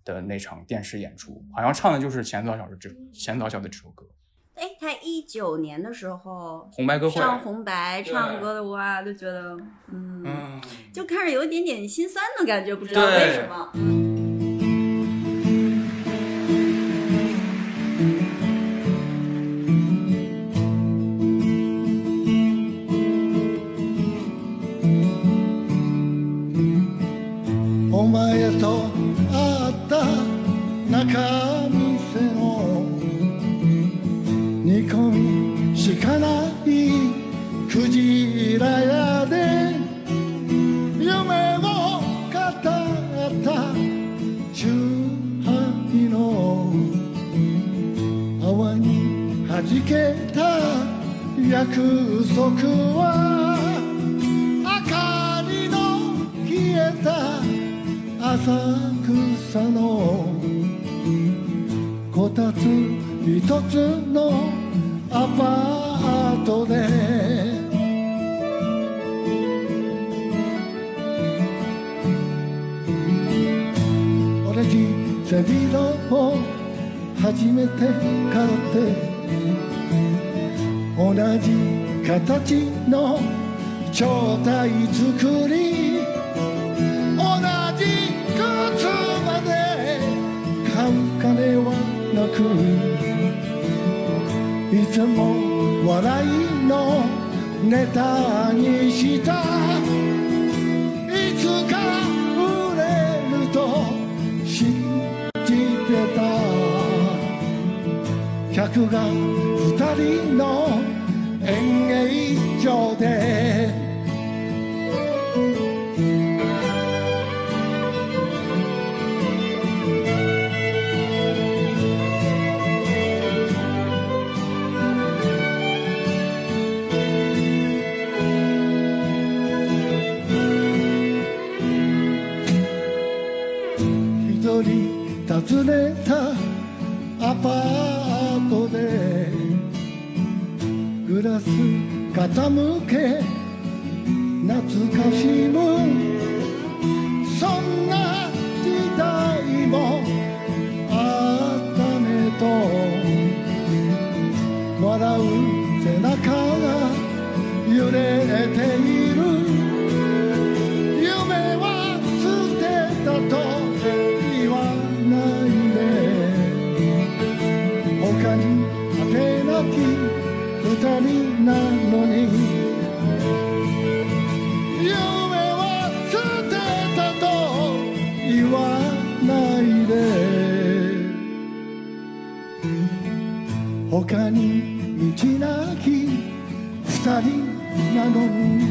的那场电视演出，好像唱的就是前早小的这前早小的这首歌。哎，他一九年的时候红白歌会上红白唱歌的哇，就觉得嗯，嗯，就看着有一点点心酸的感觉，不知道为什么。初めて買って同じ形の状態作り同じ靴まで買う金はなくいつも笑いのネタにした客が二人の演芸場で。一人訪ねたアパート。傾け。懐かしむ。他に道なき二人なのに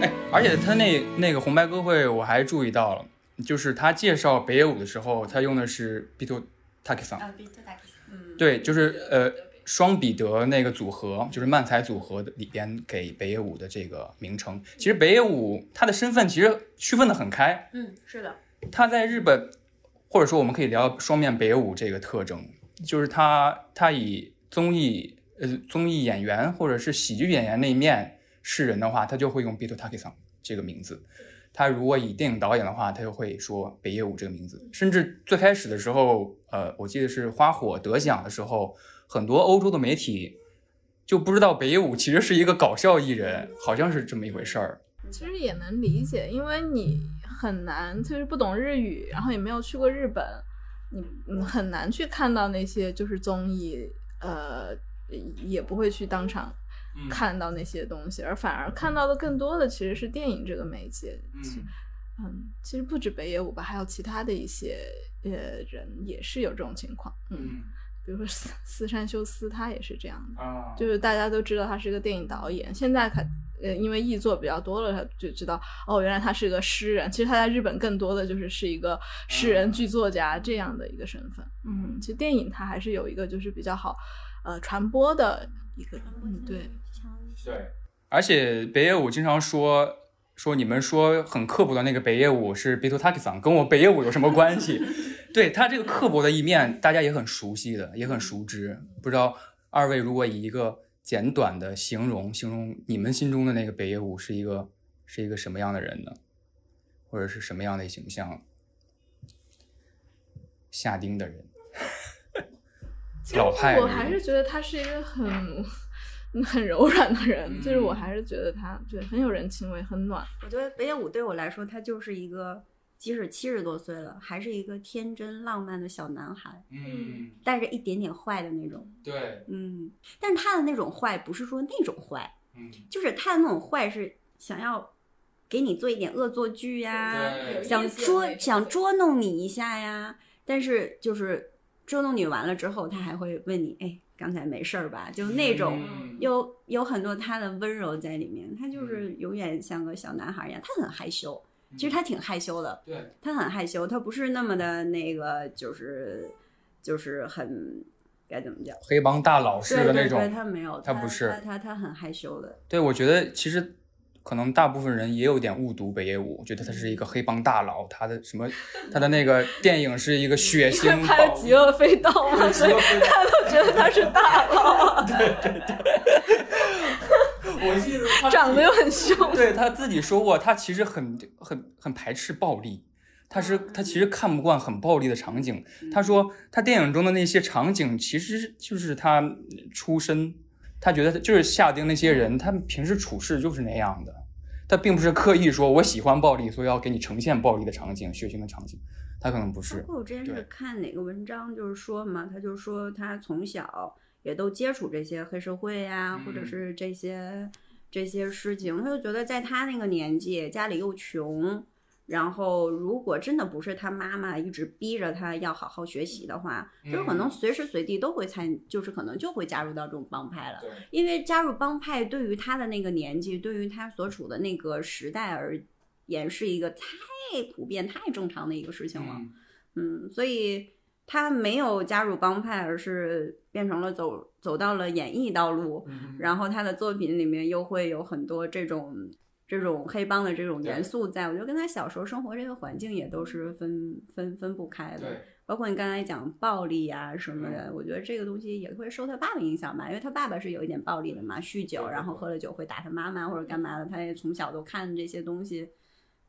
哎，而且他那那个红白歌会我还注意到了，就是他介绍北野武的时候，他用的是 Bito Takisan，啊，比特大嗯，对，就是呃 双彼得那个组合，就是漫才组合的里边给北野武的这个名称。其实北野武他的身份其实区分的很开，嗯，是的，他在日本，或者说我们可以聊双面北野武这个特征，就是他他以综艺呃综艺演员或者是喜剧演员那一面示人的话，他就会用 Bito Takisan 这个名字。他如果以电影导演的话，他就会说北野武这个名字。甚至最开始的时候，呃，我记得是花火得奖的时候，很多欧洲的媒体就不知道北野武其实是一个搞笑艺人，好像是这么一回事儿。其实也能理解，因为你很难，就是不懂日语，然后也没有去过日本，你嗯很难去看到那些就是综艺，呃，也不会去当场看到那些东西，而反而看到的更多的其实是电影这个媒介。其嗯，其实不止北野武吧，还有其他的一些呃人也是有这种情况。嗯，比如说四四山修斯，他也是这样的。啊就是大家都知道他是个电影导演，现在看，呃，因为译作比较多了，他就知道哦，原来他是个诗人。其实他在日本更多的就是是一个诗人、剧作家这样的一个身份。嗯，其实电影它还是有一个就是比较好，呃，传播的一个，嗯，对，对，而且北野武经常说说你们说很刻薄的那个北野武是 Bito Takisan，跟我北野武有什么关系？对他这个刻薄的一面，大家也很熟悉的，也很熟知。不知道二位如果以一个简短的形容形容你们心中的那个北野武是一个是一个什么样的人呢？或者是什么样的形象？下丁的人，老派我还是觉得他是一个很 很柔软的人，就是我还是觉得他对很有人情味，很暖。我觉得北野武对我来说，他就是一个即使七十多岁了，还是一个天真浪漫的小男孩，嗯，带着一点点坏的那种。对，嗯，但是他的那种坏不是说那种坏，嗯，就是他的那种坏是想要给你做一点恶作剧呀，对想捉想捉弄你一下呀。但是就是捉弄你完了之后，他还会问你，哎，刚才没事儿吧？就那种嗯有有很多他的温柔在里面，他就是永远像个小男孩一样，他很害羞。其实他挺害羞的，对，他很害羞，他不是那么的那个，就是就是很该怎么讲？黑帮大佬式对对对，的那种，他没有，他他不是。他他他很害羞的。对，我觉得其实可能大部分人也有点误读北野武，觉得他是一个黑帮大佬，他的什么，他的那个电影是一个血腥拍了暴《极恶飞刀》嘛，对所以他都觉得他是大佬，我记得他长得又很凶。对他自己说过，他其实很很很排斥暴力，他是他其实看不惯很暴力的场景。他说他电影中的那些场景其实就是他出身，他觉得就是下定那些人，他们平时处事就是那样的，他并不是刻意说我喜欢暴力，所以要给你呈现暴力的场景、血腥的场景，他可能不是我之前是。看哪个文章，就是说嘛，他就说他从小也都接触这些黑社会呀、或者嗯是这些这些事情，他就觉得在他那个年纪，家里又穷，然后如果真的不是他妈妈一直逼着他要好好学习的话，就是可能嗯随时随地都会参，就是可能就会加入到这种帮派了。对因为加入帮派对于他的那个年纪，对于他所处的那个时代而言，是一个太普遍、太正常的一个事情了。嗯嗯，所以他没有加入帮派，而是变成了走走到了演艺道路。嗯然后他的作品里面又会有很多这种这种黑帮的这种元素在，我觉得跟他小时候生活这个环境也都是分分分不开的。对，包括你刚才讲暴力啊什么的，我觉得这个东西也会受他爸爸影响吧，因为他爸爸是有一点暴力的嘛，酗酒，然后喝了酒会打他妈妈或者干嘛的，他也从小都看这些东西，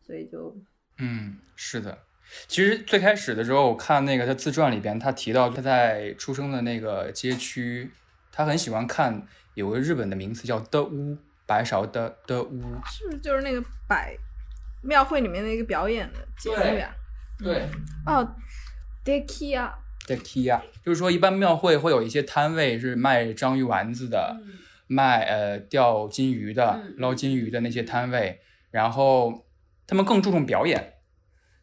所以就嗯，是的。其实最开始的时候，我看那个他自传里边，他提到他在出生的那个街区，他很喜欢看有个日本的名词叫的屋，白勺的的屋。是不是就是那个百庙会里面的一个表演的节目呀？对哦 e k i 啊，的 key 啊，就是说一般庙会会有一些摊位是卖章鱼丸子的，卖呃钓金鱼的、嗯捞金鱼的那些摊位，然后他们更注重表演，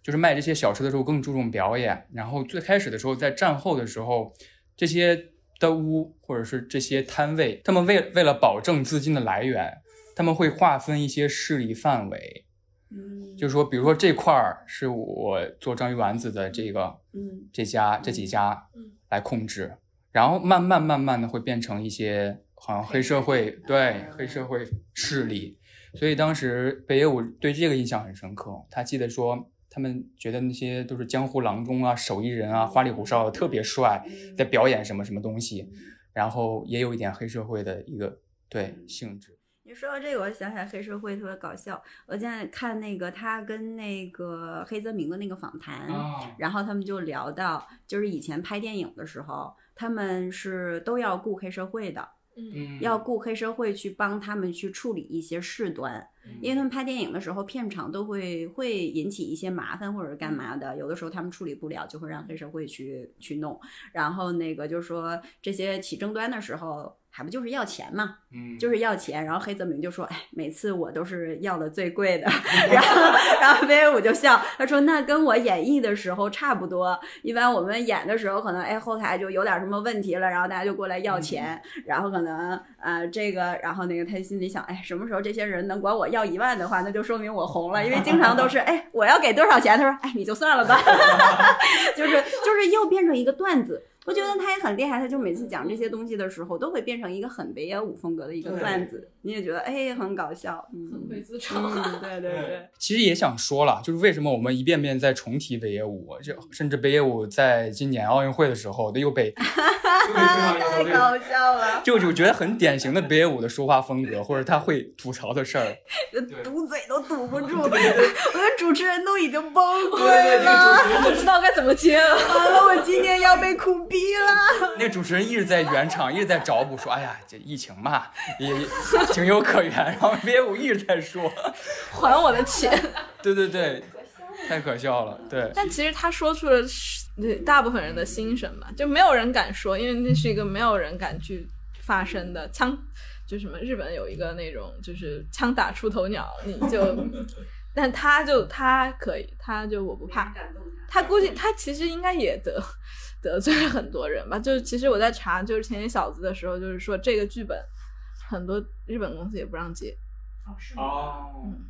就是卖这些小吃的时候更注重表演。然后最开始的时候，在战后的时候，这些的屋或者是这些摊位，他们为为了保证资金的来源，他们会划分一些势力范围，嗯，就是说，比如说这块儿是我做章鱼丸子的这个嗯这家这几家嗯来控制，然后慢慢慢慢的会变成一些好像黑社会对黑社会势力，所以当时北野武对这个印象很深刻，他记得说他们觉得那些都是江湖郎中啊、手艺人啊、花里胡哨的，特别帅，在表演什么什么东西，然后也有一点黑社会的一个对性质。你说到这个，我想起来黑社会特别搞笑。我现在看那个他跟那个黑泽明的那个访谈，啊然后他们就聊到，就是以前拍电影的时候，他们是都要雇黑社会的，嗯。要雇黑社会去帮他们去处理一些事端，因为他们拍电影的时候，片场都会会引起一些麻烦或者是干嘛的，有的时候他们处理不了，就会让黑社会去去弄。然后那个就是说这些起争端的时候，还不就是要钱嘛，嗯就是要钱。然后黑泽明就说：“哎，每次我都是要的最贵的。”然后然后北野武就笑，他说：“那跟我演绎的时候差不多。一般我们演的时候，可能哎后台就有点什么问题了，然后大家就过来要钱，然后可能呃这个，然后那个他心里想，哎，什么时候这些人能管我要一万的话，那就说明我红了，因为经常都是哎我要给多少钱，他说哎你就算了吧，就是就是又变成一个段子。我觉得他也很厉害，他就每次讲这些东西的时候，都会变成一个很北野武风格的一个段子，你也觉得哎很搞笑，嗯，鬼子嗯，对对对。其实也想说了，就是为什么我们一遍遍在重提北野武，就甚至北野武在今年奥运会的时候，他又被 太搞笑了，就就觉得很典型的北野武的说话风格，或者他会吐槽的事儿，堵嘴都堵不住，我的主持人都已经崩溃了，不知道该怎么接了，完了，我今天要被苦逼了。那主持人一直在圆场，一直在找补，说：“哎呀，这疫情嘛，也情有可原。”然后北野武一直在说：“还我的钱。”对对对，太可笑了。对，但其实他说出了大部分人的心声吧，就没有人敢说，因为那是一个没有人敢去发声的枪，就什么日本有一个那种就是枪打出头鸟，你就，但他就他可以，他就我不怕，他估计他其实应该也得得罪了很多人吧。就其实我在查就是《前野小子》的时候，就是说这个剧本很多日本公司也不让接。哦，是吗？哦，嗯。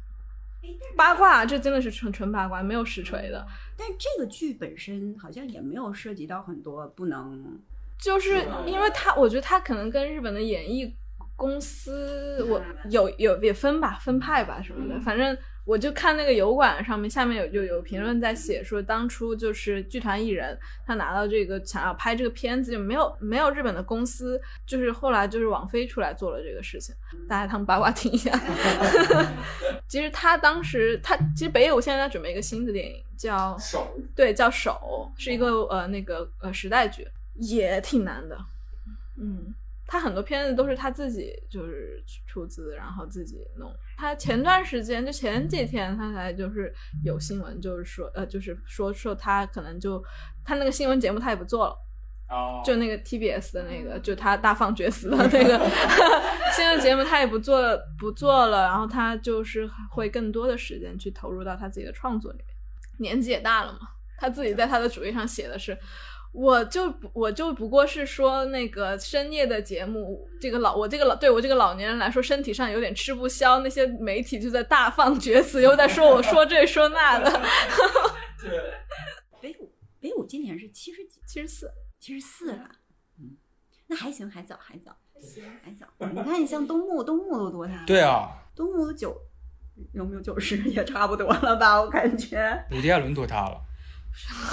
八卦，这真的是纯纯八卦，没有实锤的。但这个剧本身好像也没有涉及到很多不能，就是因为他，我觉得他可能跟日本的演艺公司，我有有也分吧，分派吧什么的，反正。我就看那个油管上面，下面有就有评论在写说，当初就是剧团艺人，他拿到这个想要拍这个片子，就没有没有日本的公司，就是后来就是网飞出来做了这个事情，大家他们八卦听一下。其实他当时他其实北野武现在在准备一个新的电影，叫手，对，叫手，是一个呃那个呃时代剧，也挺难的，嗯。他很多片子都是他自己就是出资，然后自己弄。他前段时间就前几天他才就是有新闻，就是说呃，就是说说他可能就他那个新闻节目他也不做了，哦，就那个 TBS 的那个，就他大放厥词的那个 新闻节目他也不做不做了，然后他就是会更多的时间去投入到他自己的创作里面。年纪也大了嘛，他自己在他的主页上写的是。我就我就不过是说那个深夜的节目，这个老我这个老对我这个老年人来说，身体上有点吃不消。那些媒体就在大放厥词，又在说我说这说那的。对，北舞北舞今年是七十几，七十四，七十四了。嗯，那还行，还早，还早，还早。你看，你像东木，东木都多大？对啊，东木九有没有九十也差不多了吧？我感觉。伍迪艾伦多大了？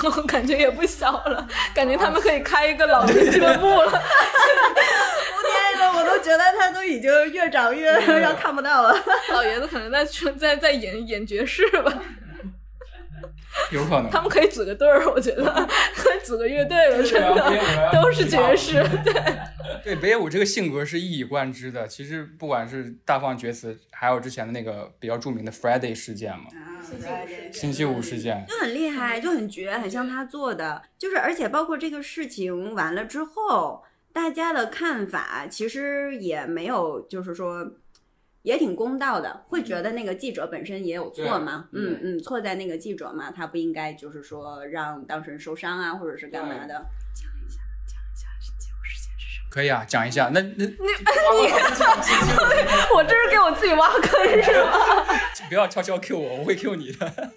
我感觉也不小了，感觉他们可以开一个老年俱乐部了。我天呐，我都觉得他都已经越长越要看不到了。老爷子可能在在在演演爵士吧，有可能。他们可以组个队儿，我觉得 可以组个乐队了，真的都是爵士。对对，北野武这个性格是一以贯之的。其实不管是大放厥词，还有之前的那个比较著名的 Friday 事件嘛。星期五事件就很厉害，就很绝，很像他做的。就是，而且包括这个事情完了之后，大家的看法其实也没有，就是说也挺公道的。会觉得那个记者本身也有错吗？嗯嗯，错在那个记者嘛，他不应该就是说让当事人受伤啊，或者是干嘛的。可以啊，讲一下。那那你你，我这是给我自己挖坑是吗？不要悄悄 Q 我，我会 Q 你的。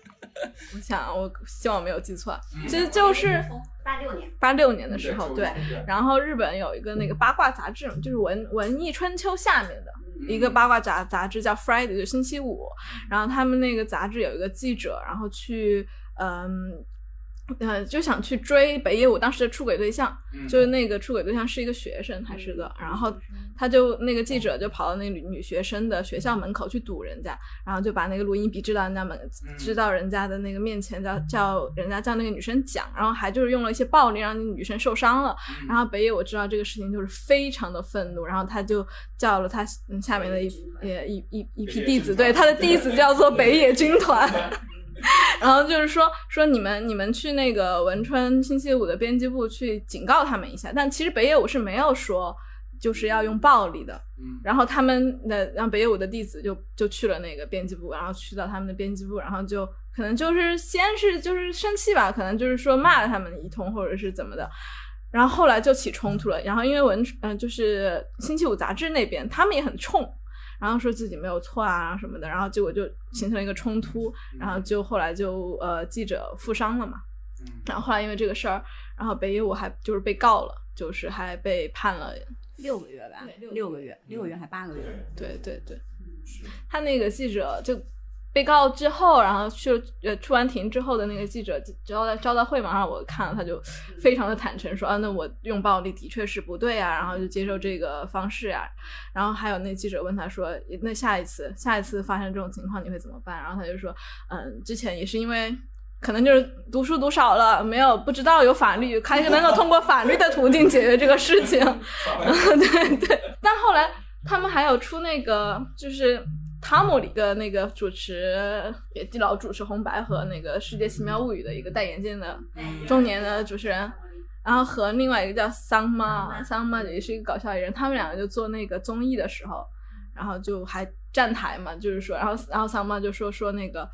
我想，我希望没有记错，其实就是八六年，八六年的时候，对。然后日本有一个那个八卦杂志，就是文文艺春秋下面的一个八卦杂杂志，叫 Friday，就星期五。然后他们那个杂志有一个记者，然后去嗯。呃，就想去追北野武当时的出轨对象，就是那个出轨对象是一个学生，还是个，然后他就那个记者就跑到那女女学生的学校门口去堵人家，然后就把那个录音笔支到人家门，支到人家的那个面前，叫叫人家叫那个女生讲，然后还就是用了一些暴力让那女生受伤了，然后北野武知道这个事情就是非常的愤怒，然后他就叫了他下面的一一一一批弟子，对他的弟子叫做北野军团。然后就是说说你们你们去那个文春星期五的编辑部去警告他们一下，但其实北野武是没有说就是要用暴力的。嗯，然后他们的让北野武的弟子就就去了那个编辑部，然后去到他们的编辑部，然后就可能就是先是就是生气吧，可能就是说骂了他们一通或者是怎么的，然后后来就起冲突了。然后因为文嗯就是星期五杂志那边他们也很冲。然后说自己没有错啊什么的，然后结果就形成了一个冲突，然后就后来就呃记者负伤了嘛，然后后来因为这个事儿，然后北野武还就是被告了，就是还被判了六个月吧，六个月，六个月还八个月。对对对，他那个记者就被告之后，然后去呃出完庭之后的那个记者招待招待会嘛，然后我看了他就非常的坦诚说啊，那我用暴力的确是不对啊，然后就接受这个方式啊，然后还有那记者问他说，那下一次下一次发生这种情况你会怎么办？然后他就说，嗯，之前也是因为。可能就是读书读少了，没有不知道有法律，还能够通过法律的途径解决这个事情。对对，但后来他们还有出那个，就是汤姆里的那个主持，也老主持红白和那个《世界奇妙物语》的一个戴眼镜的中年的主持人，然后和另外一个叫桑妈，桑妈也是一个搞笑艺人，他们两个就做那个综艺的时候，然后就还站台嘛，就是说，然后然后桑妈就说说那个。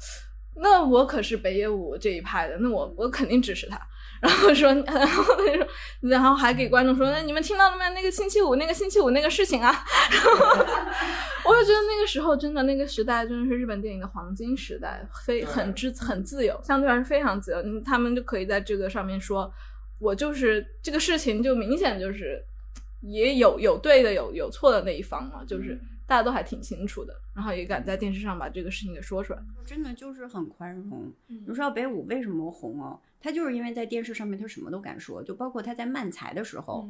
那我可是北野武这一派的，那我我肯定支持他。然后说，然后他说，然后还给观众说，那你们听到了没？那个星期五，那个星期五那个事情啊。然后我就觉得那个时候真的那个时代真的是日本电影的黄金时代，非很自很自由，相对来说非常自由。他们就可以在这个上面说，我就是这个事情就明显就是也有有对的有有错的那一方嘛，就是大家都还挺清楚的。然后也敢在电视上把这个事情给说出来，真的就是很宽容。你知道北舞为什么红哦？他就是因为在电视上面他什么都敢说，就包括他在漫才的时候，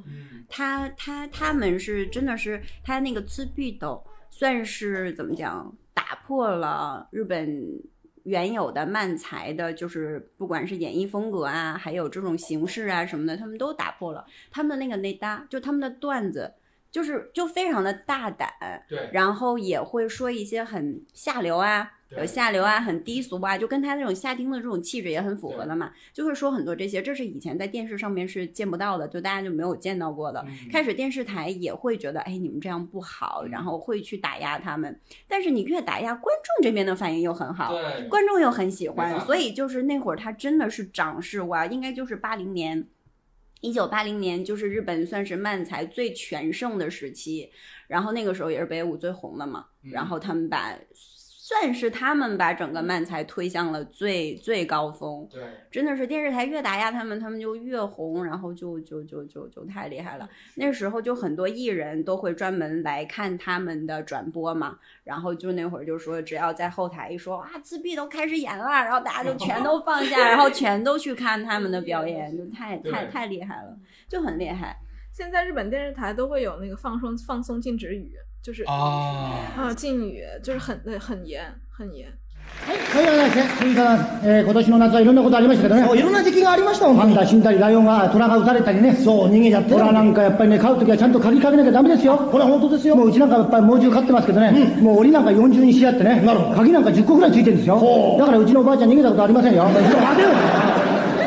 他他他们是真的是他那个自闭的，算是怎么讲，打破了日本原有的漫才的，就是不管是演绎风格啊，还有这种形式啊什么的，他们都打破了。他们的那个内搭，就他们的段子。就是就非常的大胆，对，然后也会说一些很下流啊，有下流啊，很低俗啊，就跟他那种下丁的这种气质也很符合的嘛，就会说很多这些，这是以前在电视上面是见不到的，就大家就没有见到过的。开始电视台也会觉得，哎，你们这样不好，然后会去打压他们，但是你越打压，观众这边的反应又很好，观众又很喜欢，所以就是那会儿他真的是涨势哇，应该就是八零年。一九八零年就是日本算是漫才最全盛的时期，然后那个时候也是北舞最红的嘛，然后他们把。算是他们把整个漫才推向了最最高峰，对，真的是电视台越打压他们，他们就越红，然后就就就就就太厉害了。那时候就很多艺人都会专门来看他们的转播嘛，然后就那会儿就说，只要在后台一说啊，自闭都开始演了，然后大家就全都放下，然后全都去看他们的表演，就太太太厉害了，就很厉害。现在日本电视台都会有那个放松放松禁止语。就是啊啊，禁语就是很很严很严。はい、はい、はい、すいません。えー、今年の夏はいろんなことありましたけどね。そう、いろんな時期がありましたもん。パンダ死んだり、ライオンが、虎が撃たれたりね。そう、逃げちゃって。虎なんかやっぱりね、飼うときはちゃんと鍵かけなきゃダメですよ。これは本当ですよ。もううちなんかやっぱり猛獣飼ってますけどね。うん、もう檻なんか40にしやってね。なるほど。鍵なんか10個ぐらいついてるんですよ。だからうちのおばあちゃん逃げたことありませんよ。待てよ。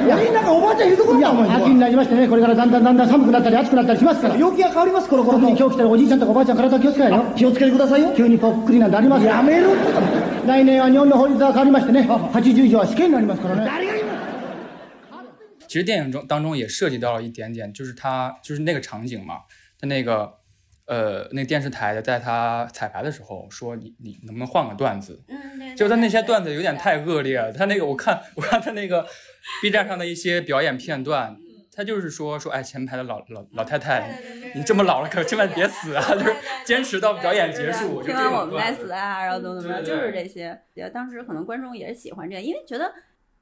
檻の中おばあちゃんいるところだお前秋になりましてねこれからだんだんだんだん寒くなったり暑くなったりしますから。病気が変わりますこの頃特に今日来たらおじいちゃんとかおばあちゃん体気をつけないよ気をつけてくださいよ。急にぽっくりなんてありますやめろ来年は日本の法律が変わりましてね80以上は死刑になりますからね。誰が言う其实电影中当中也涉及到了一点点，就是他就是那个场景嘛，他那个呃那电视台的在他彩排的时候说你你能不能换个段子？嗯，就他那些段子有点太恶劣了，他那个我看我看他那个。B 站上的一些表演片段，他就是说说，哎，前排的老老老太太，你这么老了，可千万别死啊！就是坚持到表演结束，听完我们再死啊，然后怎么怎么，就是这些。当时可能观众也是喜欢这样，因为觉得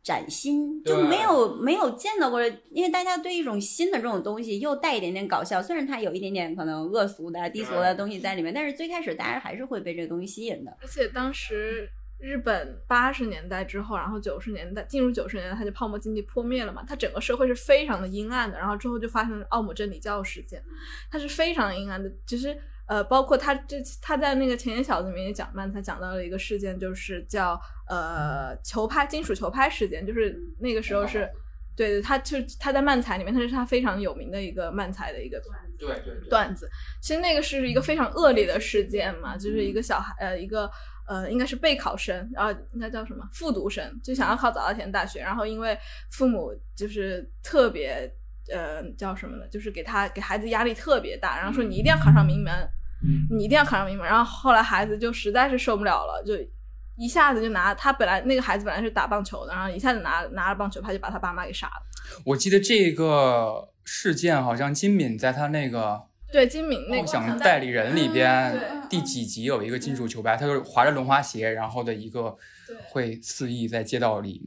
崭新，就没有没有见到过。因为大家对一种新的这种东西，又带一点点搞笑，虽然它有一点点可能恶俗的、低俗的东西在里面，但是最开始大家还是会被这个东西吸引的。而且当时。日本八十年代之后，然后九十年代进入九十年代，它就泡沫经济破灭了嘛。它整个社会是非常的阴暗的。然后之后就发生奥姆真理教事件，它是非常阴暗的。其实，呃，包括他这他在那个前言小子里面也讲漫才讲到了一个事件，就是叫呃球拍金属球拍事件，就是那个时候是对对，他就他在漫才里面，他是他非常有名的一个漫才的一个对对段子。其实那个是一个非常恶劣的事件嘛，就是一个小孩呃一个。呃，应该是备考生，然后应该叫什么复读生，就想要考早稻田大学，然后因为父母就是特别呃叫什么呢，就是给他给孩子压力特别大，然后说你一定要考上名门，你一定要考上名门，然后后来孩子就实在是受不了了，就一下子就拿他本来那个孩子本来是打棒球的，然后一下子拿拿了棒球拍就把他爸妈给杀了。我记得这个事件好像金敏在他那个对金敏那梦个想代理人里边对第几集有一个金属球拍，他就是滑着轮滑鞋，然后的一个会肆意在街道里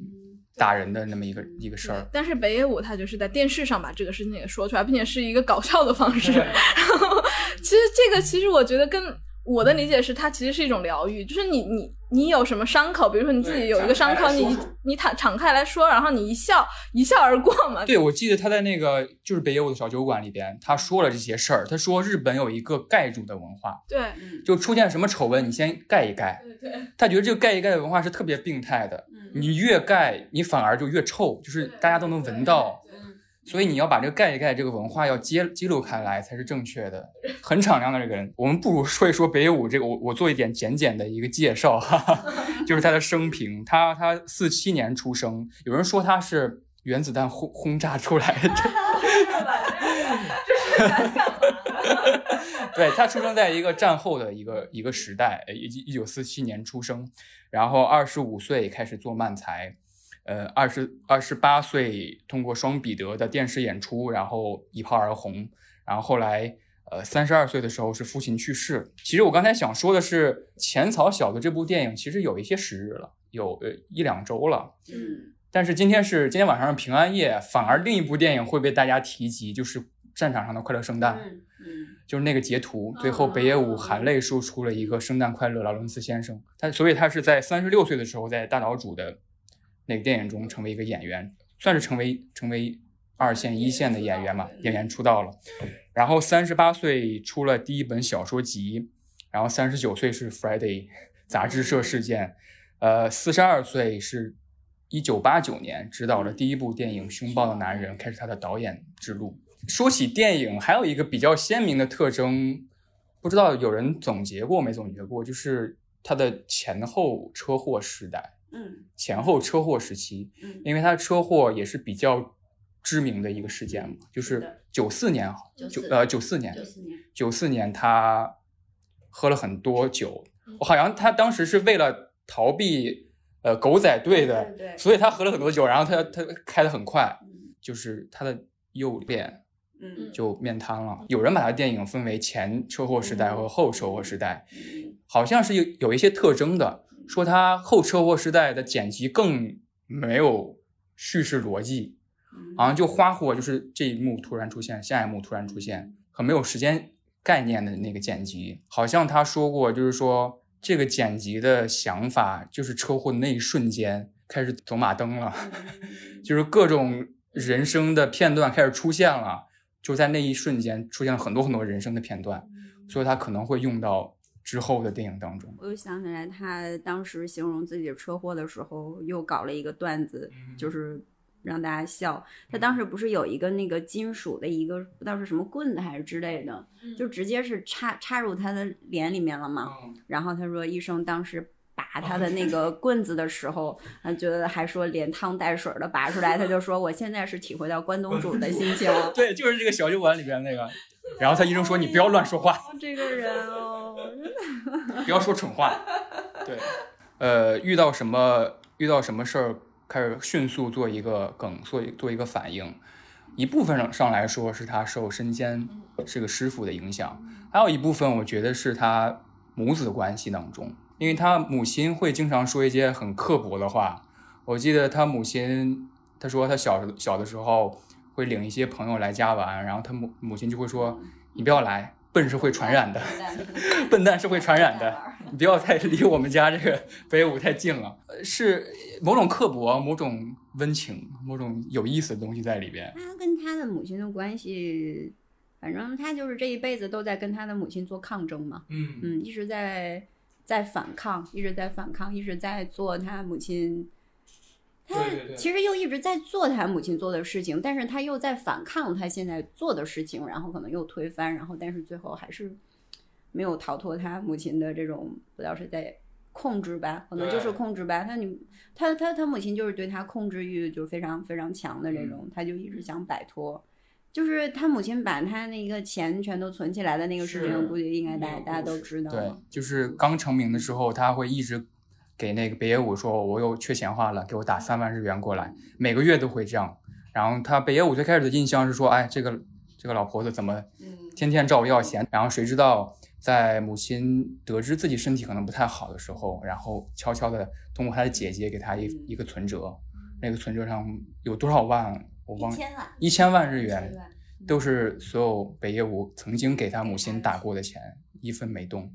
打人的那么一个一个事儿。但是北野武他就是在电视上把这个事情给说出来，并且是一个搞笑的方式。然后，其实这个其实我觉得跟我的理解是，它其实是一种疗愈，就是你你你有什么伤口，比如说你自己有一个伤口，你你敞敞开来说，然后你一笑一笑而过嘛。对，我记得他在那个就是北野武的小酒馆里边，他说了这些事儿。他说日本有一个盖住的文化，对就出现什么丑闻，你先盖一盖。对对他觉得这个盖一盖的文化是特别病态的，你越盖，你反而就越臭，就是大家都能闻到。所以你要把这个盖一盖这个文化要揭揭露开来才是正确的。很敞亮的这个人，我们不如说一说北野武这个，我我做一点简简的一个介绍，哈哈，就是他的生平。他他四七年出生，有人说他是原子弹轰轰炸出来的。对他出生在一个战后的一个一个时代，呃一一九四七年出生，然后二十五岁开始做漫才，呃，二十二十八岁通过双彼得的电视演出，然后一炮而红，然后后来呃三十二岁的时候是父亲去世。其实我刚才想说的是，浅草小子这部电影其实有一些时日了，有呃一两周了，嗯，但是今天是今天晚上是平安夜，反而另一部电影会被大家提及，就是战场上的快乐圣诞。嗯就是那个截图，最后北野武含泪说出了一个“圣诞快乐，劳伦斯先生”。他所以他是在三十六岁的时候，在大岛渚的那个电影中成为一个演员，算是成为成为二线一线的演员嘛，演员出道了。然后三十八岁出了第一本小说集，然后三十九岁是 Friday 杂志社事件，呃，四十二岁是一九八九年执导了第一部电影《凶暴的男人》，开始他的导演之路。说起电影，还有一个比较鲜明的特征，不知道有人总结过没总结过，就是他的前后车祸时代，嗯。前后车祸时期，嗯。因为他车祸也是比较知名的一个事件嘛，就是九四年，九94呃九四年，九四年。九四年他喝了很多酒，我好像他当时是为了逃避呃狗仔队的，对对所以他喝了很多酒，然后他他开的很快，就是他的右脸嗯。就面瘫了。有人把他电影分为前车祸时代和后车祸时代，好像是有有一些特征的，说他后车祸时代的剪辑更没有叙事逻辑，好像就花火就是这一幕突然出现，下一幕突然出现，很没有时间概念的那个剪辑。好像他说过，就是说这个剪辑的想法就是车祸的那一瞬间开始走马灯了，就是各种人生的片段开始出现了，就在那一瞬间出现了很多很多人生的片段，所以他可能会用到之后的电影当中。我又想起来，他当时形容自己的车祸的时候，又搞了一个段子，就是让大家笑。他当时不是有一个那个金属的一个不知道是什么棍子还是之类的，就直接是插插入他的脸里面了嘛。然后他说，医生当时。拔他的那个棍子的时候，他觉得还说连汤带水的拔出来，他就说我现在是体会到关东煮的心情了。对，就是这个小酒馆里边那个。然后他医生说：“你不要乱说话，这个人哦，不要说蠢话。”对，呃，遇到什么遇到什么事儿，开始迅速做一个梗，做做一个反应。一部分上上来说是他受身兼是个师傅的影响，还有一部分我觉得是他母子关系当中，因为他母亲会经常说一些很刻薄的话。我记得他母亲，他说他小小的时候会领一些朋友来家玩，然后他母母亲就会说：“你不要来，笨是会传染的，笨蛋是会传染的，你不要太离我们家这个北舞太近了。”呃是某种刻薄，某种温情，某种有意思的东西在里边。他跟他的母亲的关系，反正他就是这一辈子都在跟他的母亲做抗争嘛，嗯嗯，一直在在反抗，一直在反抗，一直在做他母亲。他其实又一直在做他母亲做的事情，但是他又在反抗他现在做的事情，然后可能又推翻，然后但是最后还是没有逃脱他母亲的这种不知道是在控制吧，可能就是控制吧。他你他他他母亲就是对他控制欲就非常非常强的这种，他就一直想摆脱。就是他母亲把他那个钱全都存起来的那个事是情，估计应该大家大家都知道对。，就是刚成名的时候，他会一直给那个北野武说，我又缺钱花了，给我打三万日元过来，每个月都会这样。然后他北野武最开始的印象是说，哎，这个这个老婆子怎么天天找我要钱？然后谁知道，在母亲得知自己身体可能不太好的时候，然后悄悄的通过他的姐姐给他一一个存折，那个存折上有多少万？我忘了，一千万日元，都是所有北野武曾经给他母亲打过的钱，一分没动，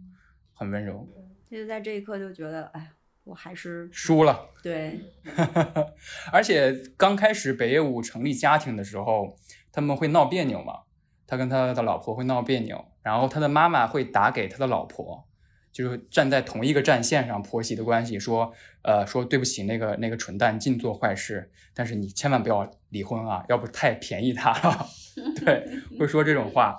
很温柔。他就在这一刻就觉得，哎，我还是输了。对，而且刚开始北野武成立家庭的时候，他们会闹别扭嘛，他跟他的老婆会闹别扭，然后他的妈妈会打给他的老婆，就是站在同一个战线上，婆媳的关系，说，呃，说对不起，那个那个蠢蛋尽做坏事，但是你千万不要离婚啊，要不太便宜他了。对，会说这种话。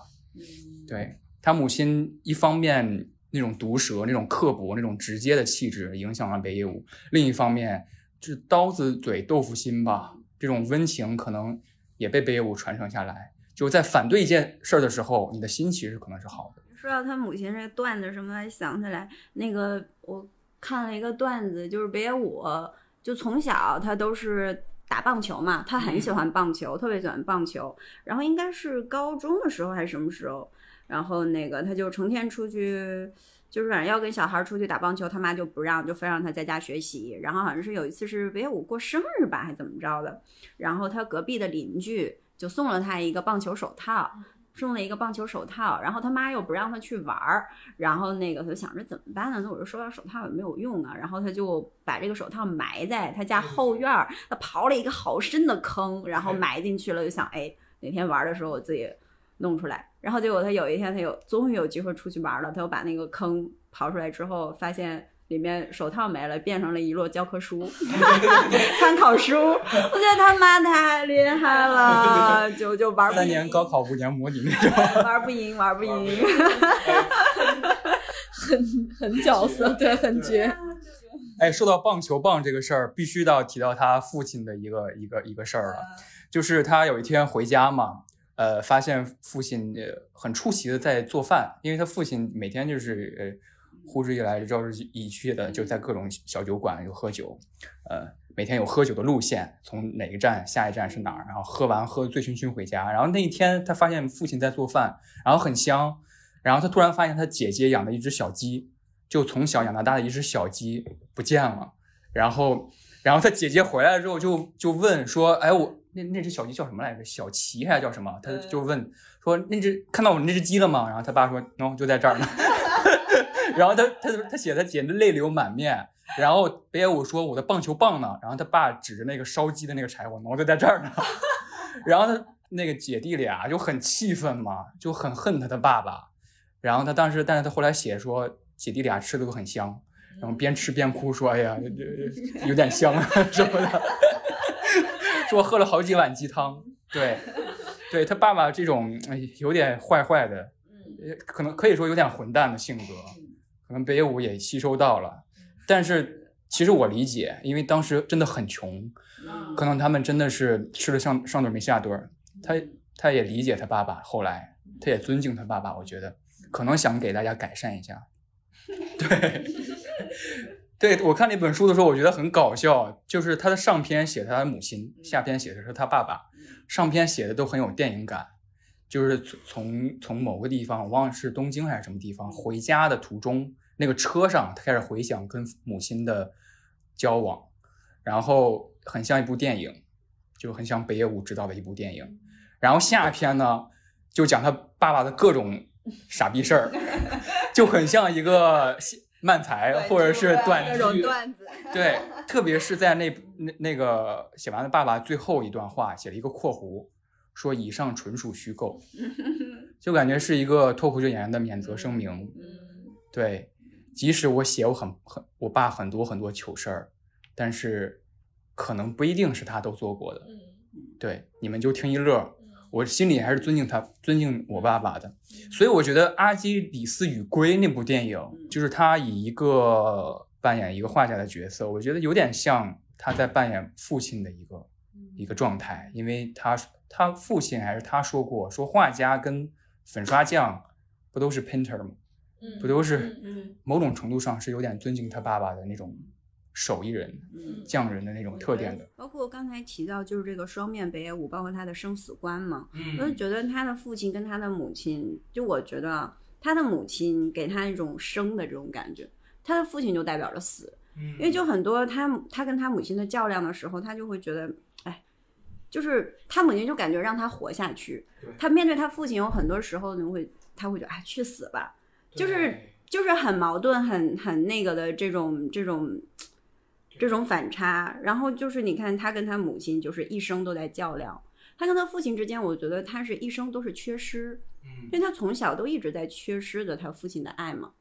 对他母亲一方面那种毒舌、那种刻薄、那种直接的气质影响了北野武，另一方面就是刀子嘴豆腐心吧，这种温情可能也被北野武传承下来。就在反对一件事儿的时候，你的心其实可能是好的。说到他母亲这个段子什么，还想起来那个我看了一个段子，就是北野武就从小他都是打棒球嘛，他很喜欢棒球，特别喜欢棒球。然后应该是高中的时候还是什么时候，然后那个他就成天出去，就是反正要跟小孩出去打棒球，他妈就不让，就非让他在家学习。然后好像是有一次是北野武过生日吧，还怎么着的，然后他隔壁的邻居就送了他一个棒球手套。送了一个棒球手套，然后他妈又不让他去玩儿，然后那个他就想着怎么办呢？那我就收到手套也没有用啊，然后他就把这个手套埋在他家后院儿，他刨了一个好深的坑，然后埋进去了，就想哎哪天玩的时候我自己弄出来。然后结果他有一天他有终于有机会出去玩了，他又把那个坑刨出来之后，发现里面手套没了，变成了一摞教科书、参考书。我觉得他妈太厉害了，就就玩不三年，高考五年模拟那种。玩不赢，玩不赢。很很角色，对，很绝。哎，说到棒球棒这个事儿，必须到提到他父亲的一个一个一个事儿了，就是他有一天回家嘛，呃，发现父亲呃很出奇的在做饭，因为他父亲每天就是呃呼之欲来招之以去的，就在各种小酒馆有喝酒，呃，每天有喝酒的路线，从哪个站下一站是哪儿，然后喝完喝醉醺醺回家，然后那一天他发现父亲在做饭，然后很香，然后他突然发现他姐姐养的一只小鸡。就从小养到大的一只小鸡不见了，然后，然后他姐姐回来之后就就问说，哎，我那那只小鸡叫什么来着？小齐还是叫什么？他就问说，那只看到我那只鸡了吗？然后他爸说，喏，就在这儿呢。然后他他他写他姐泪流满面，然后北野武说我的棒球棒呢？然后他爸指着那个烧鸡的那个柴火，我，就在这儿呢。然后他那个姐弟俩就很气愤嘛，就很恨他的爸爸。然后他当时，但是他后来写说。姐弟俩吃的都很香，然后边吃边哭说：“哎呀，这有点香啊 什么的。”说喝了好几碗鸡汤。对，对他爸爸这种有点坏坏的，可能可以说有点混蛋的性格，可能北野武也吸收到了。但是其实我理解，因为当时真的很穷，可能他们真的是吃了上上顿没下顿。他他也理解他爸爸，后来他也尊敬他爸爸。我觉得可能想给大家改善一下。对，对我看那本书的时候，我觉得很搞笑。就是他的上篇写他的母亲，下篇写的是他爸爸。上篇写的都很有电影感，就是从从某个地方，我忘了是东京还是什么地方，回家的途中，那个车上他开始回想跟母亲的交往，然后很像一部电影，就很像北野武执导的一部电影。然后下篇呢，就讲他爸爸的各种傻逼事儿。就很像一个漫才或者是短剧，对，特别是在那那那个写完了爸爸最后一段话，写了一个括弧，说以上纯属虚构，就感觉是一个脱口秀演员的免责声明。对，即使我写我很很我爸很多很多糗事儿，但是可能不一定是他都做过的。对，你们就听一乐。我心里还是尊敬他，尊敬我爸爸的，所以我觉得《阿基里斯与龟》那部电影，就是他以一个扮演一个画家的角色，我觉得有点像他在扮演父亲的一个一个状态，因为他他父亲还是他说过，说画家跟粉刷匠不都是 painter 吗？不都是某种程度上是有点尊敬他爸爸的那种手艺人、嗯。匠人的那种特点的。包括刚才提到，就是这个双面北野武，包括他的生死观嘛，嗯。我就觉得他的父亲跟他的母亲，就我觉得啊他的母亲给他一种生的这种感觉，他的父亲就代表着死，嗯。因为就很多他他跟他母亲的较量的时候，他就会觉得，哎，就是他母亲就感觉让他活下去，他面对他父亲有很多时候呢会他会觉得哎去死吧，就是就是很矛盾、很很那个的这种这种这种反差。然后就是你看他跟他母亲就是一生都在较量，他跟他父亲之间，我觉得他是一生都是缺失，嗯因为他从小都一直在缺失着他父亲的爱嘛。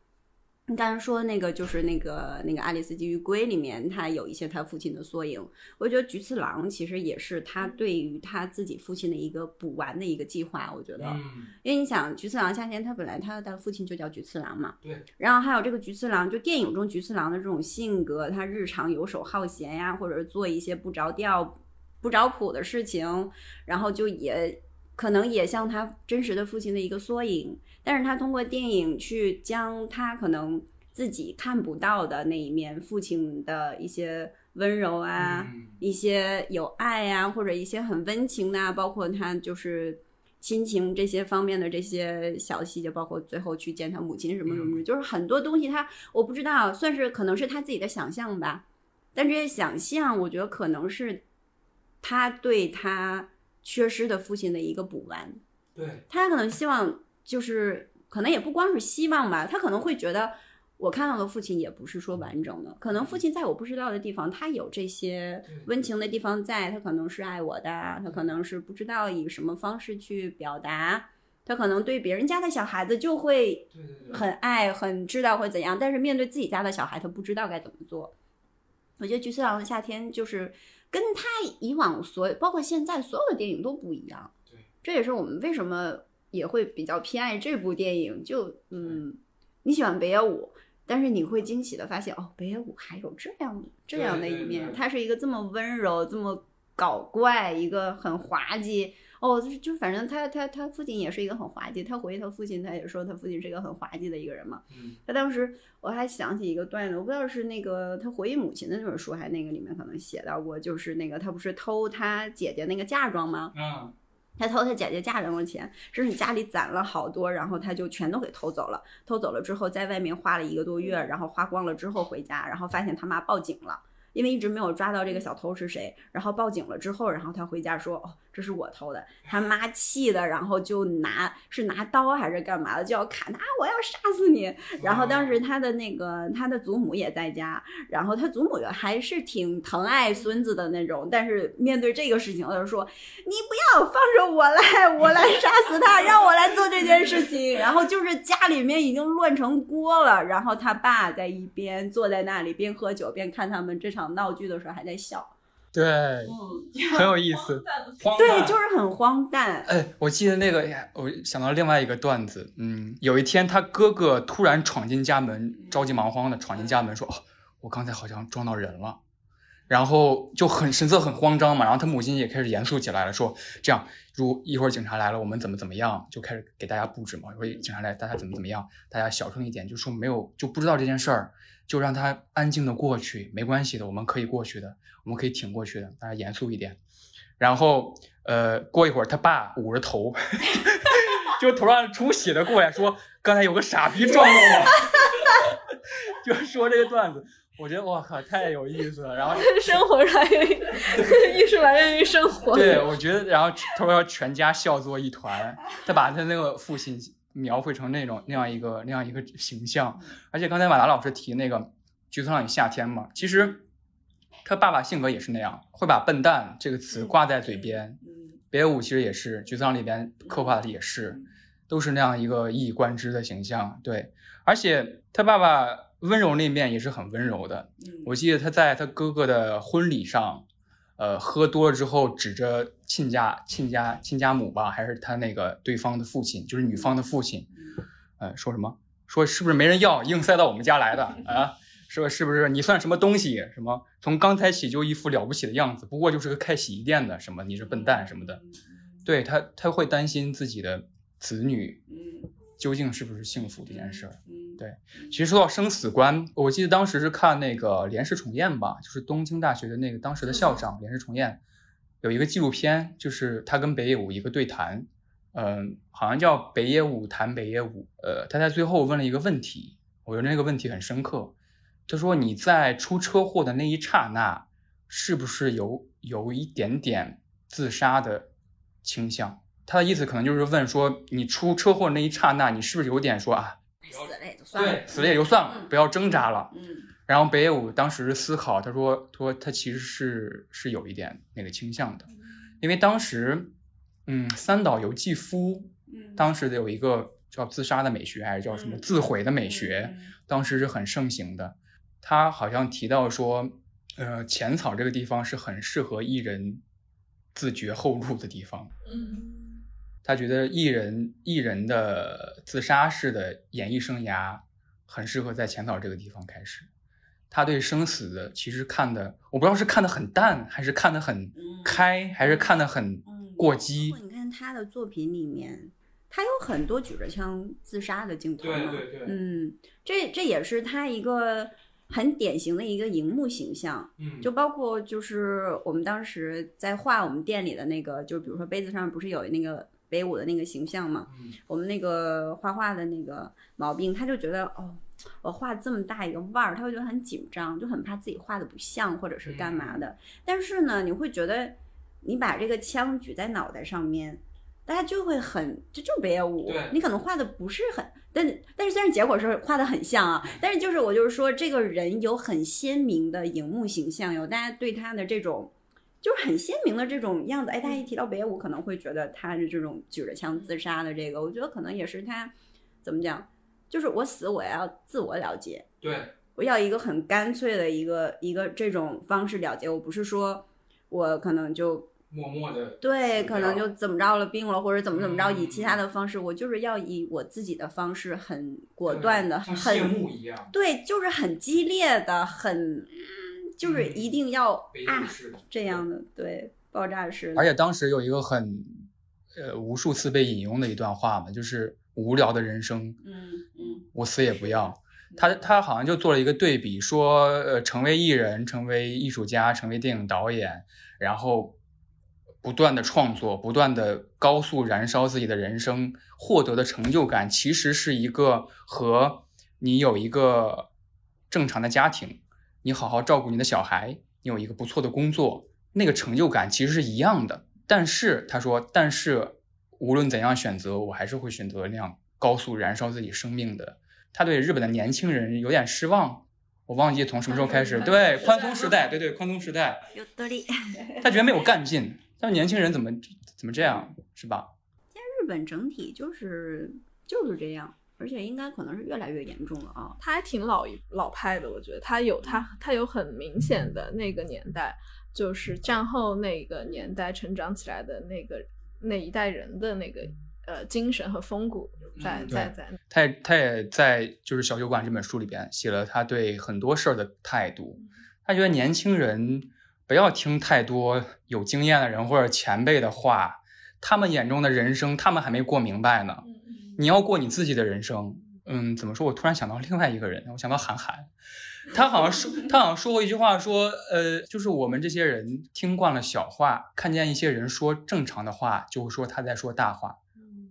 你刚才说那个就是那个那个《爱丽丝基于龟》里面，他有一些他父亲的缩影。我觉得菊次郎其实也是他对于他自己父亲的一个补完的一个计划。我觉得，嗯因为你想，菊次郎夏天他本来他的父亲就叫菊次郎嘛，对，然后还有这个菊次郎，就电影中菊次郎的这种性格，他日常游手好闲呀，或者是做一些不着调、不着谱的事情，然后就也可能也像他真实的父亲的一个缩影。但是他通过电影去将他可能自己看不到的那一面，父亲的一些温柔啊，嗯一些有爱啊、或者一些很温情的啊，包括他就是亲情这些方面的这些小细节，包括最后去见他母亲什么什么，就是很多东西他我不知道，算是可能是他自己的想象吧。但这些想象，我觉得可能是他对他缺失的父亲的一个补完。对，他可能希望就是可能也不光是希望吧，他可能会觉得我看到的父亲也不是说完整的，可能父亲在我不知道的地方，他有这些温情的地方在，他可能是爱我的，他可能是不知道以什么方式去表达。他可能对别人家的小孩子就会很爱，很知道会怎样，但是面对自己家的小孩，他不知道该怎么做。我觉得《橘次郎的夏天》就是跟他以往所有，包括现在所有的电影都不一样。这也是我们为什么也会比较偏爱这部电影。就嗯，你喜欢北野武，但是你会惊喜的发现，哦，北野武还有这样的这样的一面，他是一个这么温柔、这么搞怪，一个很滑稽。哦，就是就反正他他他父亲也是一个很滑稽，他回忆他父亲，他也说他父亲是一个很滑稽的一个人嘛。嗯他当时我还想起一个段子，我不知道是那个他回忆母亲的那本书，还那个里面可能写到过，就是那个他不是偷他姐姐那个嫁妆吗？嗯他偷他姐姐嫁妆的钱，甚至家里攒了好多，然后他就全都给偷走了。偷走了之后，在外面花了一个多月，然后花光了之后回家，然后发现他妈报警了。因为一直没有抓到这个小偷是谁，然后报警了之后，然后他回家说：“哦，这是我偷的。”他妈气的，然后就拿是拿刀还是干嘛的，就要砍他，啊我要杀死你。然后当时他的那个他的祖母也在家，然后他祖母还是挺疼爱孙子的那种，但是面对这个事情，他就说：“你不要放着我来，我来杀死他，让我来做这件事情。”然后就是家里面已经乱成锅了，然后他爸在一边坐在那里边喝酒边看他们这场闹剧的时候还在笑。对，很有意思。对，就是很荒诞。哎，我记得那个，呀，我想到另外一个段子，嗯，有一天他哥哥突然闯进家门，着急忙慌的闯进家门，说：“哦，我刚才好像撞到人了。”然后就很神色很慌张嘛，然后他母亲也开始严肃起来了，说：“这样，如一会儿警察来了，我们怎么怎么样？”就开始给大家布置嘛，一会儿警察来，大家怎么怎么样，大家小声一点，就说没有就不知道这件事儿，就让他安静的过去，没关系的，我们可以过去的，我们可以挺过去的，大家严肃一点。然后，呃，过一会儿，他爸捂着头，就头上出血的过来说：“刚才有个傻逼撞到我。”就说这个段子，我觉得我靠，太有意思了。然后 生活来源于艺术来源于生活。对，我觉得，然后他说全家笑作一团，他把他那个父亲描绘成那种那样一个那样一个形象。而且刚才马达老师提那个《菊次郎与夏天》嘛，其实他爸爸性格也是那样，会把“笨蛋”这个词挂在嘴边。北野武其实也是，《菊次郎》里边刻画的也是，都是那样一个一以贯之的形象。对，而且他爸爸温柔那面也是很温柔的。我记得他在他哥哥的婚礼上。呃，喝多了之后，指着亲家、亲家、亲家母吧，还是他那个对方的父亲，就是女方的父亲，呃，说什么？说是不是没人要，硬塞到我们家来的啊？说是不是你算什么东西？什么从刚才起就一副了不起的样子，不过就是个开洗衣店的，什么你是笨蛋什么的。对他，他会担心自己的子女究竟是不是幸福这件事儿。对，其实说到生死观，我记得当时是看那个连氏重彦吧，就是东京大学的那个当时的校长连氏重彦，有一个纪录片，就是他跟北野武一个对谈，嗯、好像叫北野武谈北野武，呃，他在最后问了一个问题，我觉得那个问题很深刻，他说你在出车祸的那一刹那，是不是有有一点点自杀的倾向？他的意思可能就是问说，你出车祸那一刹那，你是不是有点说啊，死了也就算了。对，死了也就算了，嗯不要挣扎了。嗯然后北野武当时思考，他说：“他说他其实是是有一点那个倾向的，因为当时，嗯，三岛由纪夫嗯，当时有一个叫自杀的美学，还是叫什么嗯自毁的美学，当时是很盛行的。他好像提到说，呃，浅草这个地方是很适合艺人自绝后路的地方。嗯，他觉得艺人艺人的自杀式的演艺生涯很适合在浅草这个地方开始。他对生死的其实看的，我不知道是看的很淡，还是看的很嗯开，还是看的很嗯过激你看他的作品里面，他有很多举着枪自杀的镜头对。对对，嗯，这这也是他一个很典型的一个荧幕形象。嗯就包括就是我们当时在画我们店里的那个，就比如说杯子上不是有那个北舞的那个形象嘛，嗯我们那个画画的那个毛病，他就觉得哦，我画这么大一个腕儿，他会觉得很紧张，就很怕自己画的不像或者是干嘛的。但是呢，你会觉得你把这个枪举在脑袋上面。大家就会很，这就是北野武，你可能画的不是很，但但是虽然结果是画的很像啊，但是就是我就是说，这个人有很鲜明的荧幕形象，有大家对他的这种就是很鲜明的这种样子。哎，大家一提到北野武，可能会觉得他是这种举着枪自杀的这个，我觉得可能也是他怎么讲，就是我死我要自我了结，对，我要一个很干脆的一个一个这种方式了结，我不是说我可能就默默的对，可能就怎么着了，病了，或者怎么怎么着，以嗯其他的方式，我就是要以我自己的方式，很果断的，很幕一样，对，就是很激烈的，很，嗯就是嗯一定要。这样的，对，爆炸式的，而且当时有一个很呃无数次被引用的一段话嘛，就是无聊的人生，嗯嗯我死也不要。他他好像就做了一个对比，说呃，成为艺人、成为艺术家、成为电影导演，然后不断的创作，不断的高速燃烧自己的人生，获得的成就感，其实是一个和你有一个正常的家庭，你好好照顾你的小孩，你有一个不错的工作，那个成就感其实是一样的。但是他说，但是无论怎样选择，我还是会选择那样高速燃烧自己生命的。他对日本的年轻人有点失望，我忘记从什么时候开始。对，宽松时代，对对，宽松时代，有道理。他觉得没有干劲。但是年轻人怎么怎么这样，是吧？现在日本整体就是就是这样，而且应该可能是越来越严重了啊。他还挺老一老派的，我觉得他有他他有很明显的那个年代，就是战后那个年代成长起来的那个那一代人的那个呃精神和风骨在嗯在在。他也他也在就是《小酒馆》这本书里边写了他对很多事儿的态度。他觉得年轻人不要听太多有经验的人或者前辈的话，他们眼中的人生他们还没过明白呢。你要过你自己的人生。嗯，怎么说？我突然想到另外一个人，我想到韩寒，他好像说他好像说过一句话，说呃，就是我们这些人听惯了小话，看见一些人说正常的话，就会说他在说大话。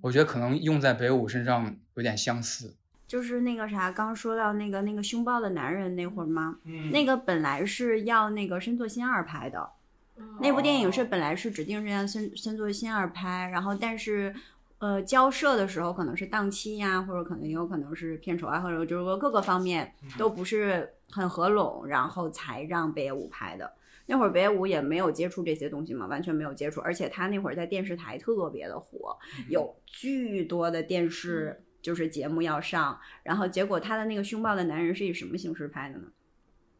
我觉得可能用在北舞身上有点相似。就是那个啥，刚说到那个那个凶暴的男人那会儿吗？嗯那个本来是要那个深作新二拍的，那部电影是本来是指定是让深深作新二拍，然后但是呃交涉的时候可能是档期呀，或者可能也有可能是片酬啊，或者就是说各个方面都不是很合拢，然后才让北野武拍的。那会儿北野武也没有接触这些东西嘛，完全没有接触，而且他那会儿在电视台特别的火，有巨多的电视就是节目要上，然后结果他的那个凶暴的男人是以什么形式拍的呢？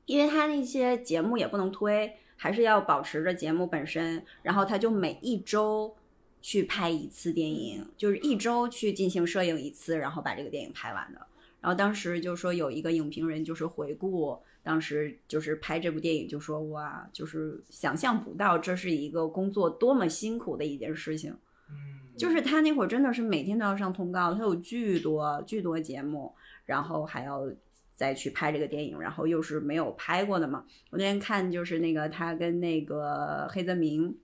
因为他那些节目也不能推，还是要保持着节目本身，然后他就每一周去拍一次电影，就是一周去进行摄影一次，然后把这个电影拍完的。然后当时就说有一个影评人就是回顾当时就是拍这部电影，就说哇，就是想象不到这是一个工作多么辛苦的一件事情。嗯就是他那会儿真的是每天都要上通告，他有巨多巨多节目，然后还要再去拍这个电影，然后又是没有拍过的嘛。我那天看就是那个他跟那个黑泽明。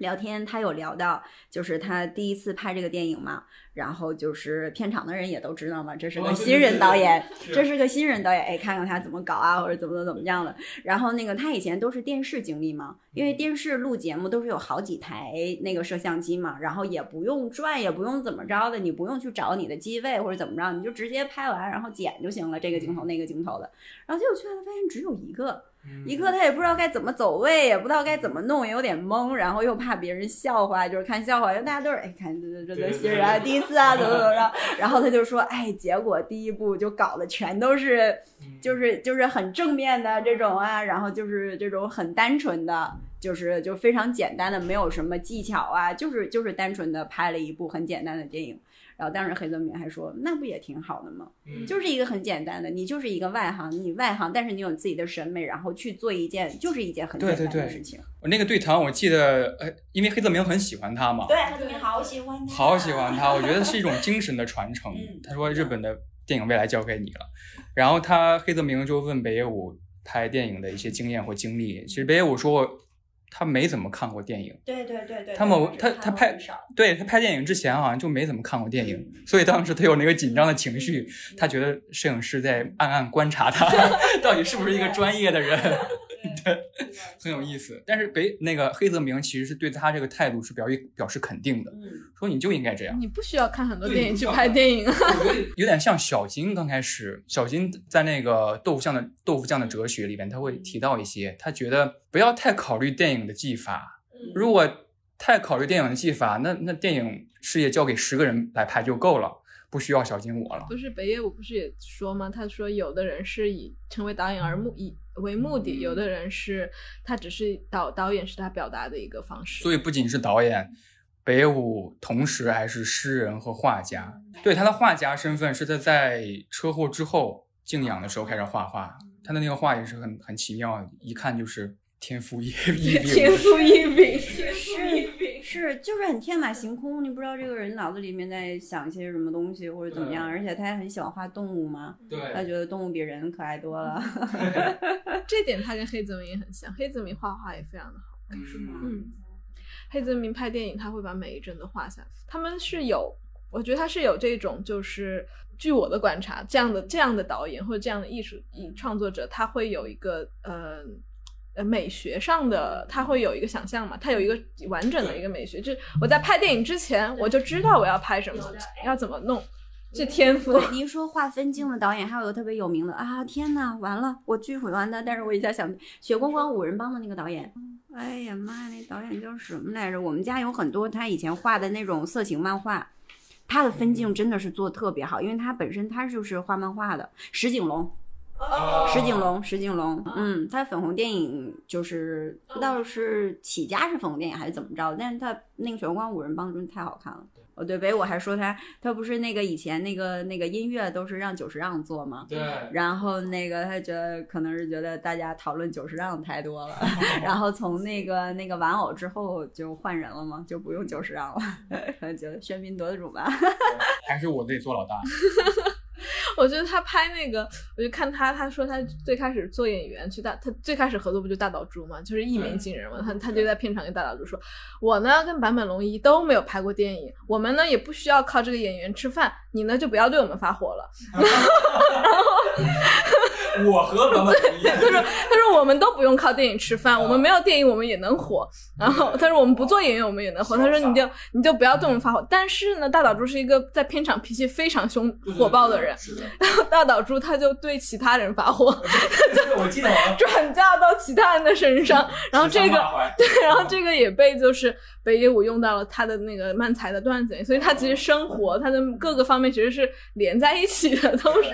聊天，他有聊到，就是他第一次拍这个电影嘛，然后就是片场的人也都知道嘛，这是个新人导演，这是个新人导演，哎，看看他怎么搞啊，或者怎么怎么怎么样的。然后那个他以前都是电视经历嘛，因为电视录节目都是有好几台那个摄像机嘛，然后也不用转，也不用怎么着的，你不用去找你的机位或者怎么着，你就直接拍完然后剪就行了，这个镜头那个镜头的。然后结果去了发现只有一个。一刻他也不知道该怎么走位，也不知道该怎么弄，也有点懵，然后又怕别人笑话，就是看笑话，因为大家都是哎，看这这这新人啊，第一次啊，怎么怎么着，然后他就说，哎，结果第一部就搞的全都是，就是就是很正面的这种啊，然后就是这种很单纯的，就是就非常简单的，没有什么技巧啊，就是就是单纯的拍了一部很简单的电影。然后当时黑泽明还说，那不也挺好的吗？就是一个很简单的，你就是一个外行，你外行，但是你有自己的审美，然后去做一件就是一件很简单的事情。我那个对谈，我记得，呃，因为黑泽明很喜欢他嘛，对，黑泽明好喜欢他，好喜欢他，我觉得是一种精神的传承。他说日本的电影未来交给你了，然后他黑泽明就问北野武拍电影的一些经验或经历，其实北野武说。他没怎么看过电影，对对对对。他某他他拍，对他拍电影之前好像就没怎么看过电影，所以当时他有那个紧张的情绪，他觉得摄影师在暗暗观察他，到底是不是一个专业的人，对，很有意思。但是北那个黑泽明其实是对他这个态度是表表示肯定的，说你就应该这样，你不需要看很多电影去拍电影。有点像小金刚开始，小金在那个豆腐酱的豆腐酱的哲学里边，他会提到一些，他觉得不要太考虑电影。的技法，如果太考虑电影的技法，那那电影事业交给十个人来拍就够了，不需要小金我了。不是北野武不是也说吗？他说有的人是以成为导演而目以为目的，有的人是他只是导导演是他表达的一个方式。所以不仅是导演，北舞同时还是诗人和画家。对他的画家身份是他在车祸之后静养的时候开始画画，他的那个画也是很很奇妙，一看就是。天赋异 禀，天赋异禀，是是，就是很天马行空，你不知道这个人脑子里面在想一些什么东西或者怎么样，而且他还很喜欢画动物嘛，对，他觉得动物比人可爱多了，这点他跟黑泽明很像，黑泽明画画也非常的好，是吗？嗯，黑泽明拍电影他会把每一帧都画下来，他们是有，我觉得他是有这种，就是据我的观察，这样的这样的导演或者这样的艺术艺创作者，他会有一个呃。呃，美学上的他会有一个想象嘛？他有一个完整的一个美学，就是我在拍电影之前我就知道我要拍什么，要怎么弄，这天赋。你一说画分镜的导演，还有个特别有名的啊！天呐，完了，我巨毁完的。但是我一下想，雪光光五人帮的那个导演，哎呀妈呀，那导演叫什么来着？我们家有很多他以前画的那种色情漫画，他的分镜真的是做的特别好，因为他本身他就是画漫画的，石井龙。石井龙，石井龙，嗯，他粉红电影就是不知道是起家是粉红电影还是怎么着，但是他那个《血光五人帮》真的太好看了。哦，对，北我还说他，他不是那个以前那个那个音乐都是让久石让做吗？对。然后那个他觉得可能是觉得大家讨论久石让太多了，然后从那个那个玩偶之后就换人了嘛，就不用久石让了，他 觉得喧宾夺主吧。还是我自己做老大。我觉得他拍那个，我就看他，他说他最开始做演员去大，他最开始合作不就大岛渚嘛，就是一鸣惊人嘛。他他就在片场跟大岛渚说：“我呢跟坂本龙一都没有拍过电影，我们呢也不需要靠这个演员吃饭，你呢就不要对我们发火了。”然后。我和坂本龙一，他说他说我们都不用靠电影吃饭，我们没有电影我们也能火。然后他说我们不做演员我们也能火。他说你就你就不要对我们发火。但是呢，大岛渚是一个在片场脾气非常凶火爆的人。然后大岛渚他就对其他人发火，我记得 转嫁到其他人的身上。然后这个对，然后这个也被就是北野武用到了他的那个漫才的段子里。所以他其实生活他的各个方面其实是连在一起的，都是。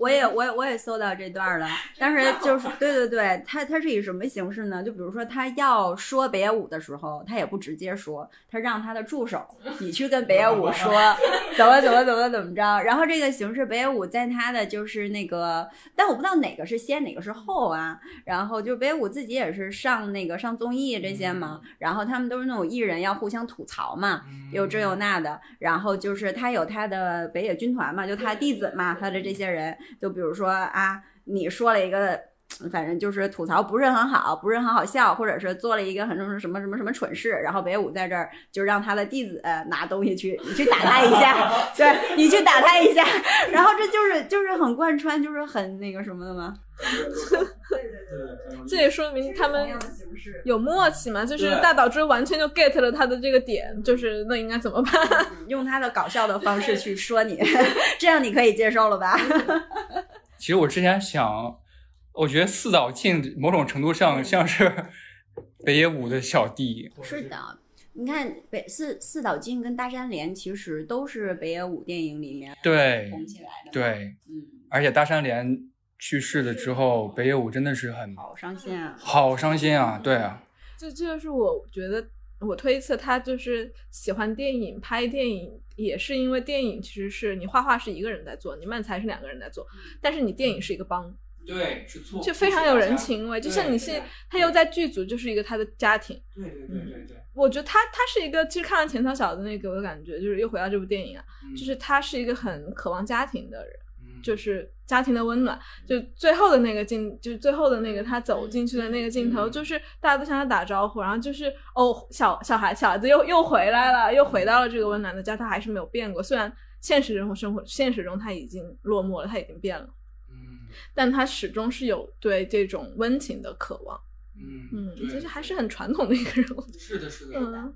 我也我也我也搜到这段了，但是就是对对对，他他是以什么形式呢？就比如说他要说北野武的时候，他也不直接说，他让他的助手 你去跟北野武说 怎么怎么怎么怎么着。然后这个形式，北野武在他的就是那个，但我不知道哪个是先哪个是后啊。然后就北野武自己也是上那个上综艺这些嘛，然后他们都是那种艺人要互相吐槽嘛，有这有那的。然后就是他有他的北野军团嘛，就他弟子嘛，他的这些人。就比如说啊，你说了一个，反正就是吐槽不是很好，不是很好笑，或者是做了一个很什么什么什么什么蠢事，然后北野武在这儿就让他的弟子拿东西去，你去打他一下，对你去打他一下，然后这就是就是很贯穿，就是很那个什么的吗？这也说明他们有默契嘛，就是大岛之完全就 get 了他的这个点，就是那应该怎么办？用他的搞笑的方式去说你，这样你可以接受了吧？其实我之前想，我觉得四岛庆某种程度上像是北野武的小弟。是的，你看北四四岛庆跟大山连其实都是北野武电影里面对红起来的。对，嗯，而且大山连去世了之后，北野武真的是很好伤心啊，好伤心啊！对啊，这这就是我觉得我推测他就是喜欢电影，拍电影也是因为电影其实是你画画是一个人在做，你漫才是两个人在做，但是你电影是一个帮，对，是错，就非常有人情味。就像你是他又在剧组，就是一个他的家庭。对对对对对。我觉得他他是一个，其实看完《浅草小子》那个，我的感觉就是又回到这部电影啊，就是他是一个很渴望家庭的人。就是家庭的温暖，就最后的那个镜，就是最后的那个他走进去的那个镜头，就是大家都向他打招呼，然后就是哦，小小孩小孩子又又回来了，又回到了这个温暖的家，他还是没有变过。虽然现实生活生活现实中他已经落寞了，他已经变了，嗯，但他始终是有对这种温情的渴望，嗯嗯，其实还是很传统的一个人物。是的，是的，嗯，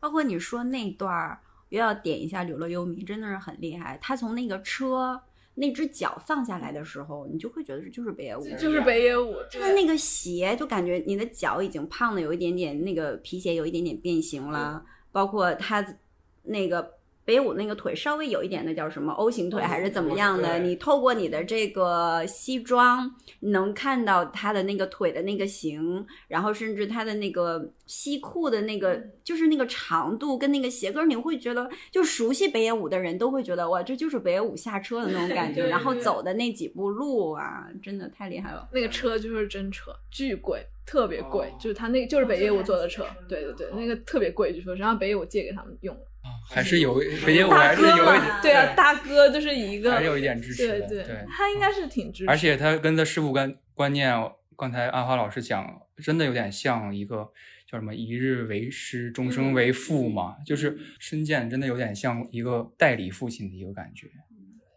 包括你说那段儿，又要点一下《柳乐优弥》，真的是很厉害。他从那个车。那只脚放下来的时候，你就会觉得就是北野武，就是北野武。他的那个鞋，就感觉你的脚已经胖的有一点点，那个皮鞋有一点点变形了。包括他那个北野武那个腿稍微有一点，那叫什么 O 型腿还是怎么样的？你透过你的这个西装能看到他的那个腿的那个型，然后甚至他的那个西裤的那个就是那个长度跟那个鞋跟，你会觉得就熟悉北野武的人都会觉得哇，这就是北野武下车的那种感觉。然后走的那几步路啊，真的太厉害了。那个车就是真车，巨贵，特别贵，就是他那个就是北野武坐的车，对对对，那个特别贵，据说，然后北野武借给他们用了。还是有北野武还是有一点对啊，大哥就是一个还是有一点支持的，对对，他应该是挺支持。而且他跟他师傅观观念，刚才阿花老师讲，真的有点像一个叫什么“一日为师，终生为父”嘛，就是深见真的有点像一个代理父亲的一个感觉。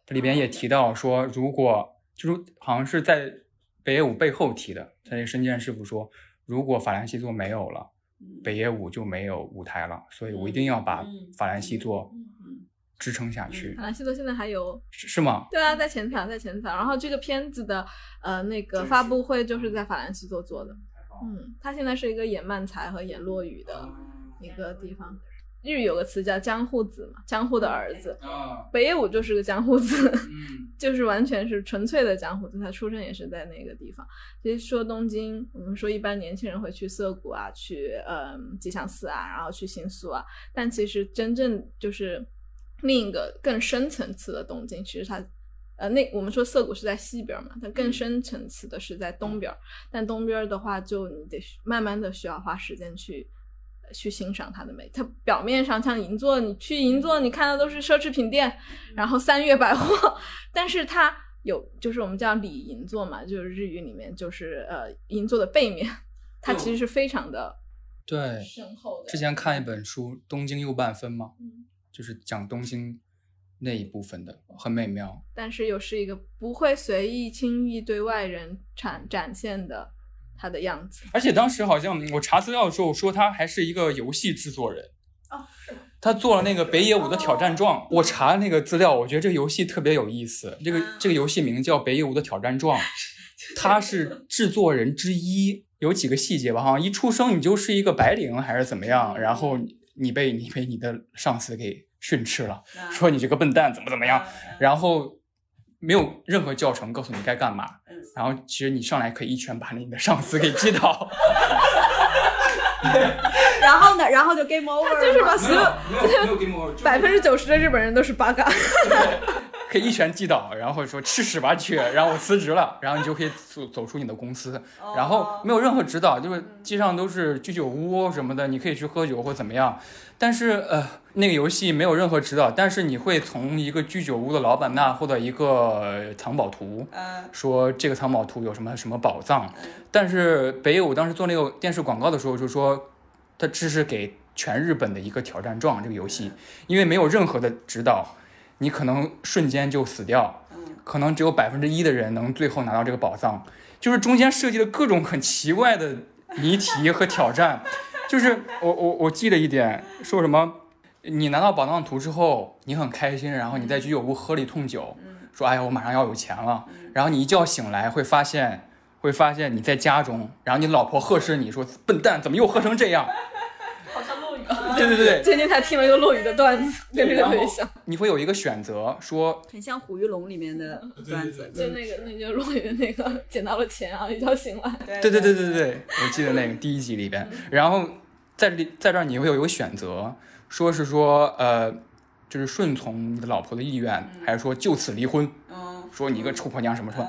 这里边也提到说，如果就是好像是在北野武背后提的，他这深见师傅说，如果法兰西座没有了。北野武就没有舞台了，所以我一定要把法兰西座支撑下去。法兰西座现在还有是吗？对啊，在浅草，在浅草。然后这个片子的呃那个发布会就是在法兰西座做的。嗯，他现在是一个演漫才和演落语的一个地方。日语有个词叫江户子嘛，江户的儿子。北野武就是个江户子，就是完全是纯粹的江户子。他出生也是在那个地方。其实说东京，我们说一般年轻人会去涩谷啊，去嗯吉祥寺啊，然后去新宿啊。但其实真正就是另一个更深层次的东京，其实它呃那我们说涩谷是在西边嘛，它更深层次的是在东边。但东边的话，就你得慢慢的需要花时间去。去欣赏它的美，它表面上像银座，你去银座，你看的都是奢侈品店，然后三月百货，但是它有，就是我们叫里银座嘛，就是日语里面就是呃银座的背面，它其实是非常的对深厚的。之前看一本书《东京右半分》嘛，就是讲东京那一部分的，很美妙，但是又是一个不会随意轻易对外人展展现的。他的样子，而且当时好像我查资料的时候说他还是一个游戏制作人哦，是吗？他做了那个北野武的挑战状，我查那个资料，我觉得这个游戏特别有意思。这个这个游戏名叫北野武的挑战状，他是制作人之一。有几个细节吧，好像一出生你就是一个白领还是怎么样，然后你被你被你的上司给训斥了，说你这个笨蛋怎么怎么样，然后没有任何教程告诉你该干嘛，然后其实你上来可以一拳把你的上司给击倒。然后呢，然后就 game over，了就是把所有百分之九十的日本人都是八嘎。可以一拳击倒，然后说吃屎吧去，然后我辞职了，然后你就可以走走出你的公司，然后没有任何指导，就是街上都是居酒屋什么的，你可以去喝酒或怎么样，但是呃那个游戏没有任何指导，但是你会从一个居酒屋的老板那获得一个藏宝图，说这个藏宝图有什么什么宝藏，但是北野武当时做那个电视广告的时候就说，他这是给全日本的一个挑战状这个游戏，因为没有任何的指导。你可能瞬间就死掉，可能只有百分之一的人能最后拿到这个宝藏，就是中间设计了各种很奇怪的谜题和挑战，就是我我我记得一点，说什么，你拿到宝藏图之后，你很开心，然后你在居酒屋喝了一通酒，说哎呀我马上要有钱了，然后你一觉醒来会发现会发现你在家中，然后你老婆呵斥你说笨蛋怎么又喝成这样，好像落雨。对对对最近才听了一个落雨的段子，跟这个然后特别像。你会有一一个选择说很像《虎鱼龙》里面的段子，就那个，那就落雨的那个捡到了钱，然后一觉醒来。对对对对对，我记得那个第一集里边，然后在这里在这儿你会有一个选择，说是说呃，就是顺从你的老婆的意愿，还是说就此离婚？说你一个臭婆娘什么什么，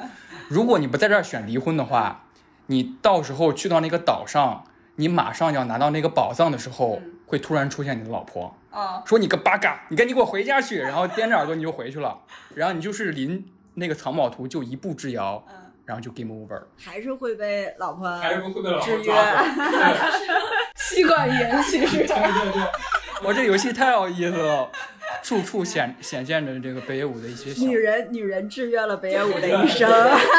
如果你不在这儿选离婚的话，你到时候去到那个岛上，你马上要拿到那个宝藏的时候，会突然出现你的老婆，啊，说你个八嘎，你赶紧给我回家去，然后掂着耳朵你就回去了，然后你就是离那个藏宝图就一步之遥，然后就 game over。还是会被老婆还是会被老婆制约。抓妻管严，其实。对对对，我这游戏太有意思了，处处显显现着这个北野武的一些小女人，女人制约了北野武的一生。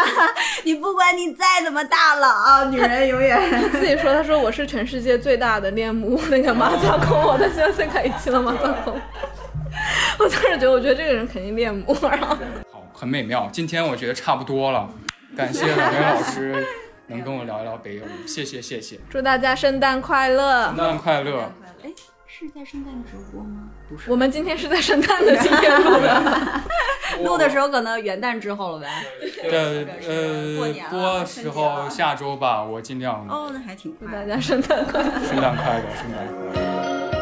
你不管你再怎么大佬，女人永远自己说，他说我是全世界最大的恋母，那个马萨空，我的现在开一期了马萨空。我当时觉得，我觉得这个人肯定恋母，然后好，很美妙。今天我觉得差不多了，感谢两位老师能跟我聊一聊北野武，谢谢谢谢，祝大家圣诞快乐圣！诞快乐。哎，是在圣诞直播吗？不是，我们今天是在圣诞的今天录的，录的时候可能元旦之后了呗。呃过呃，播时候下周吧，我尽量。哦，那还挺快。祝大家圣诞快乐！圣诞快乐，圣诞快乐。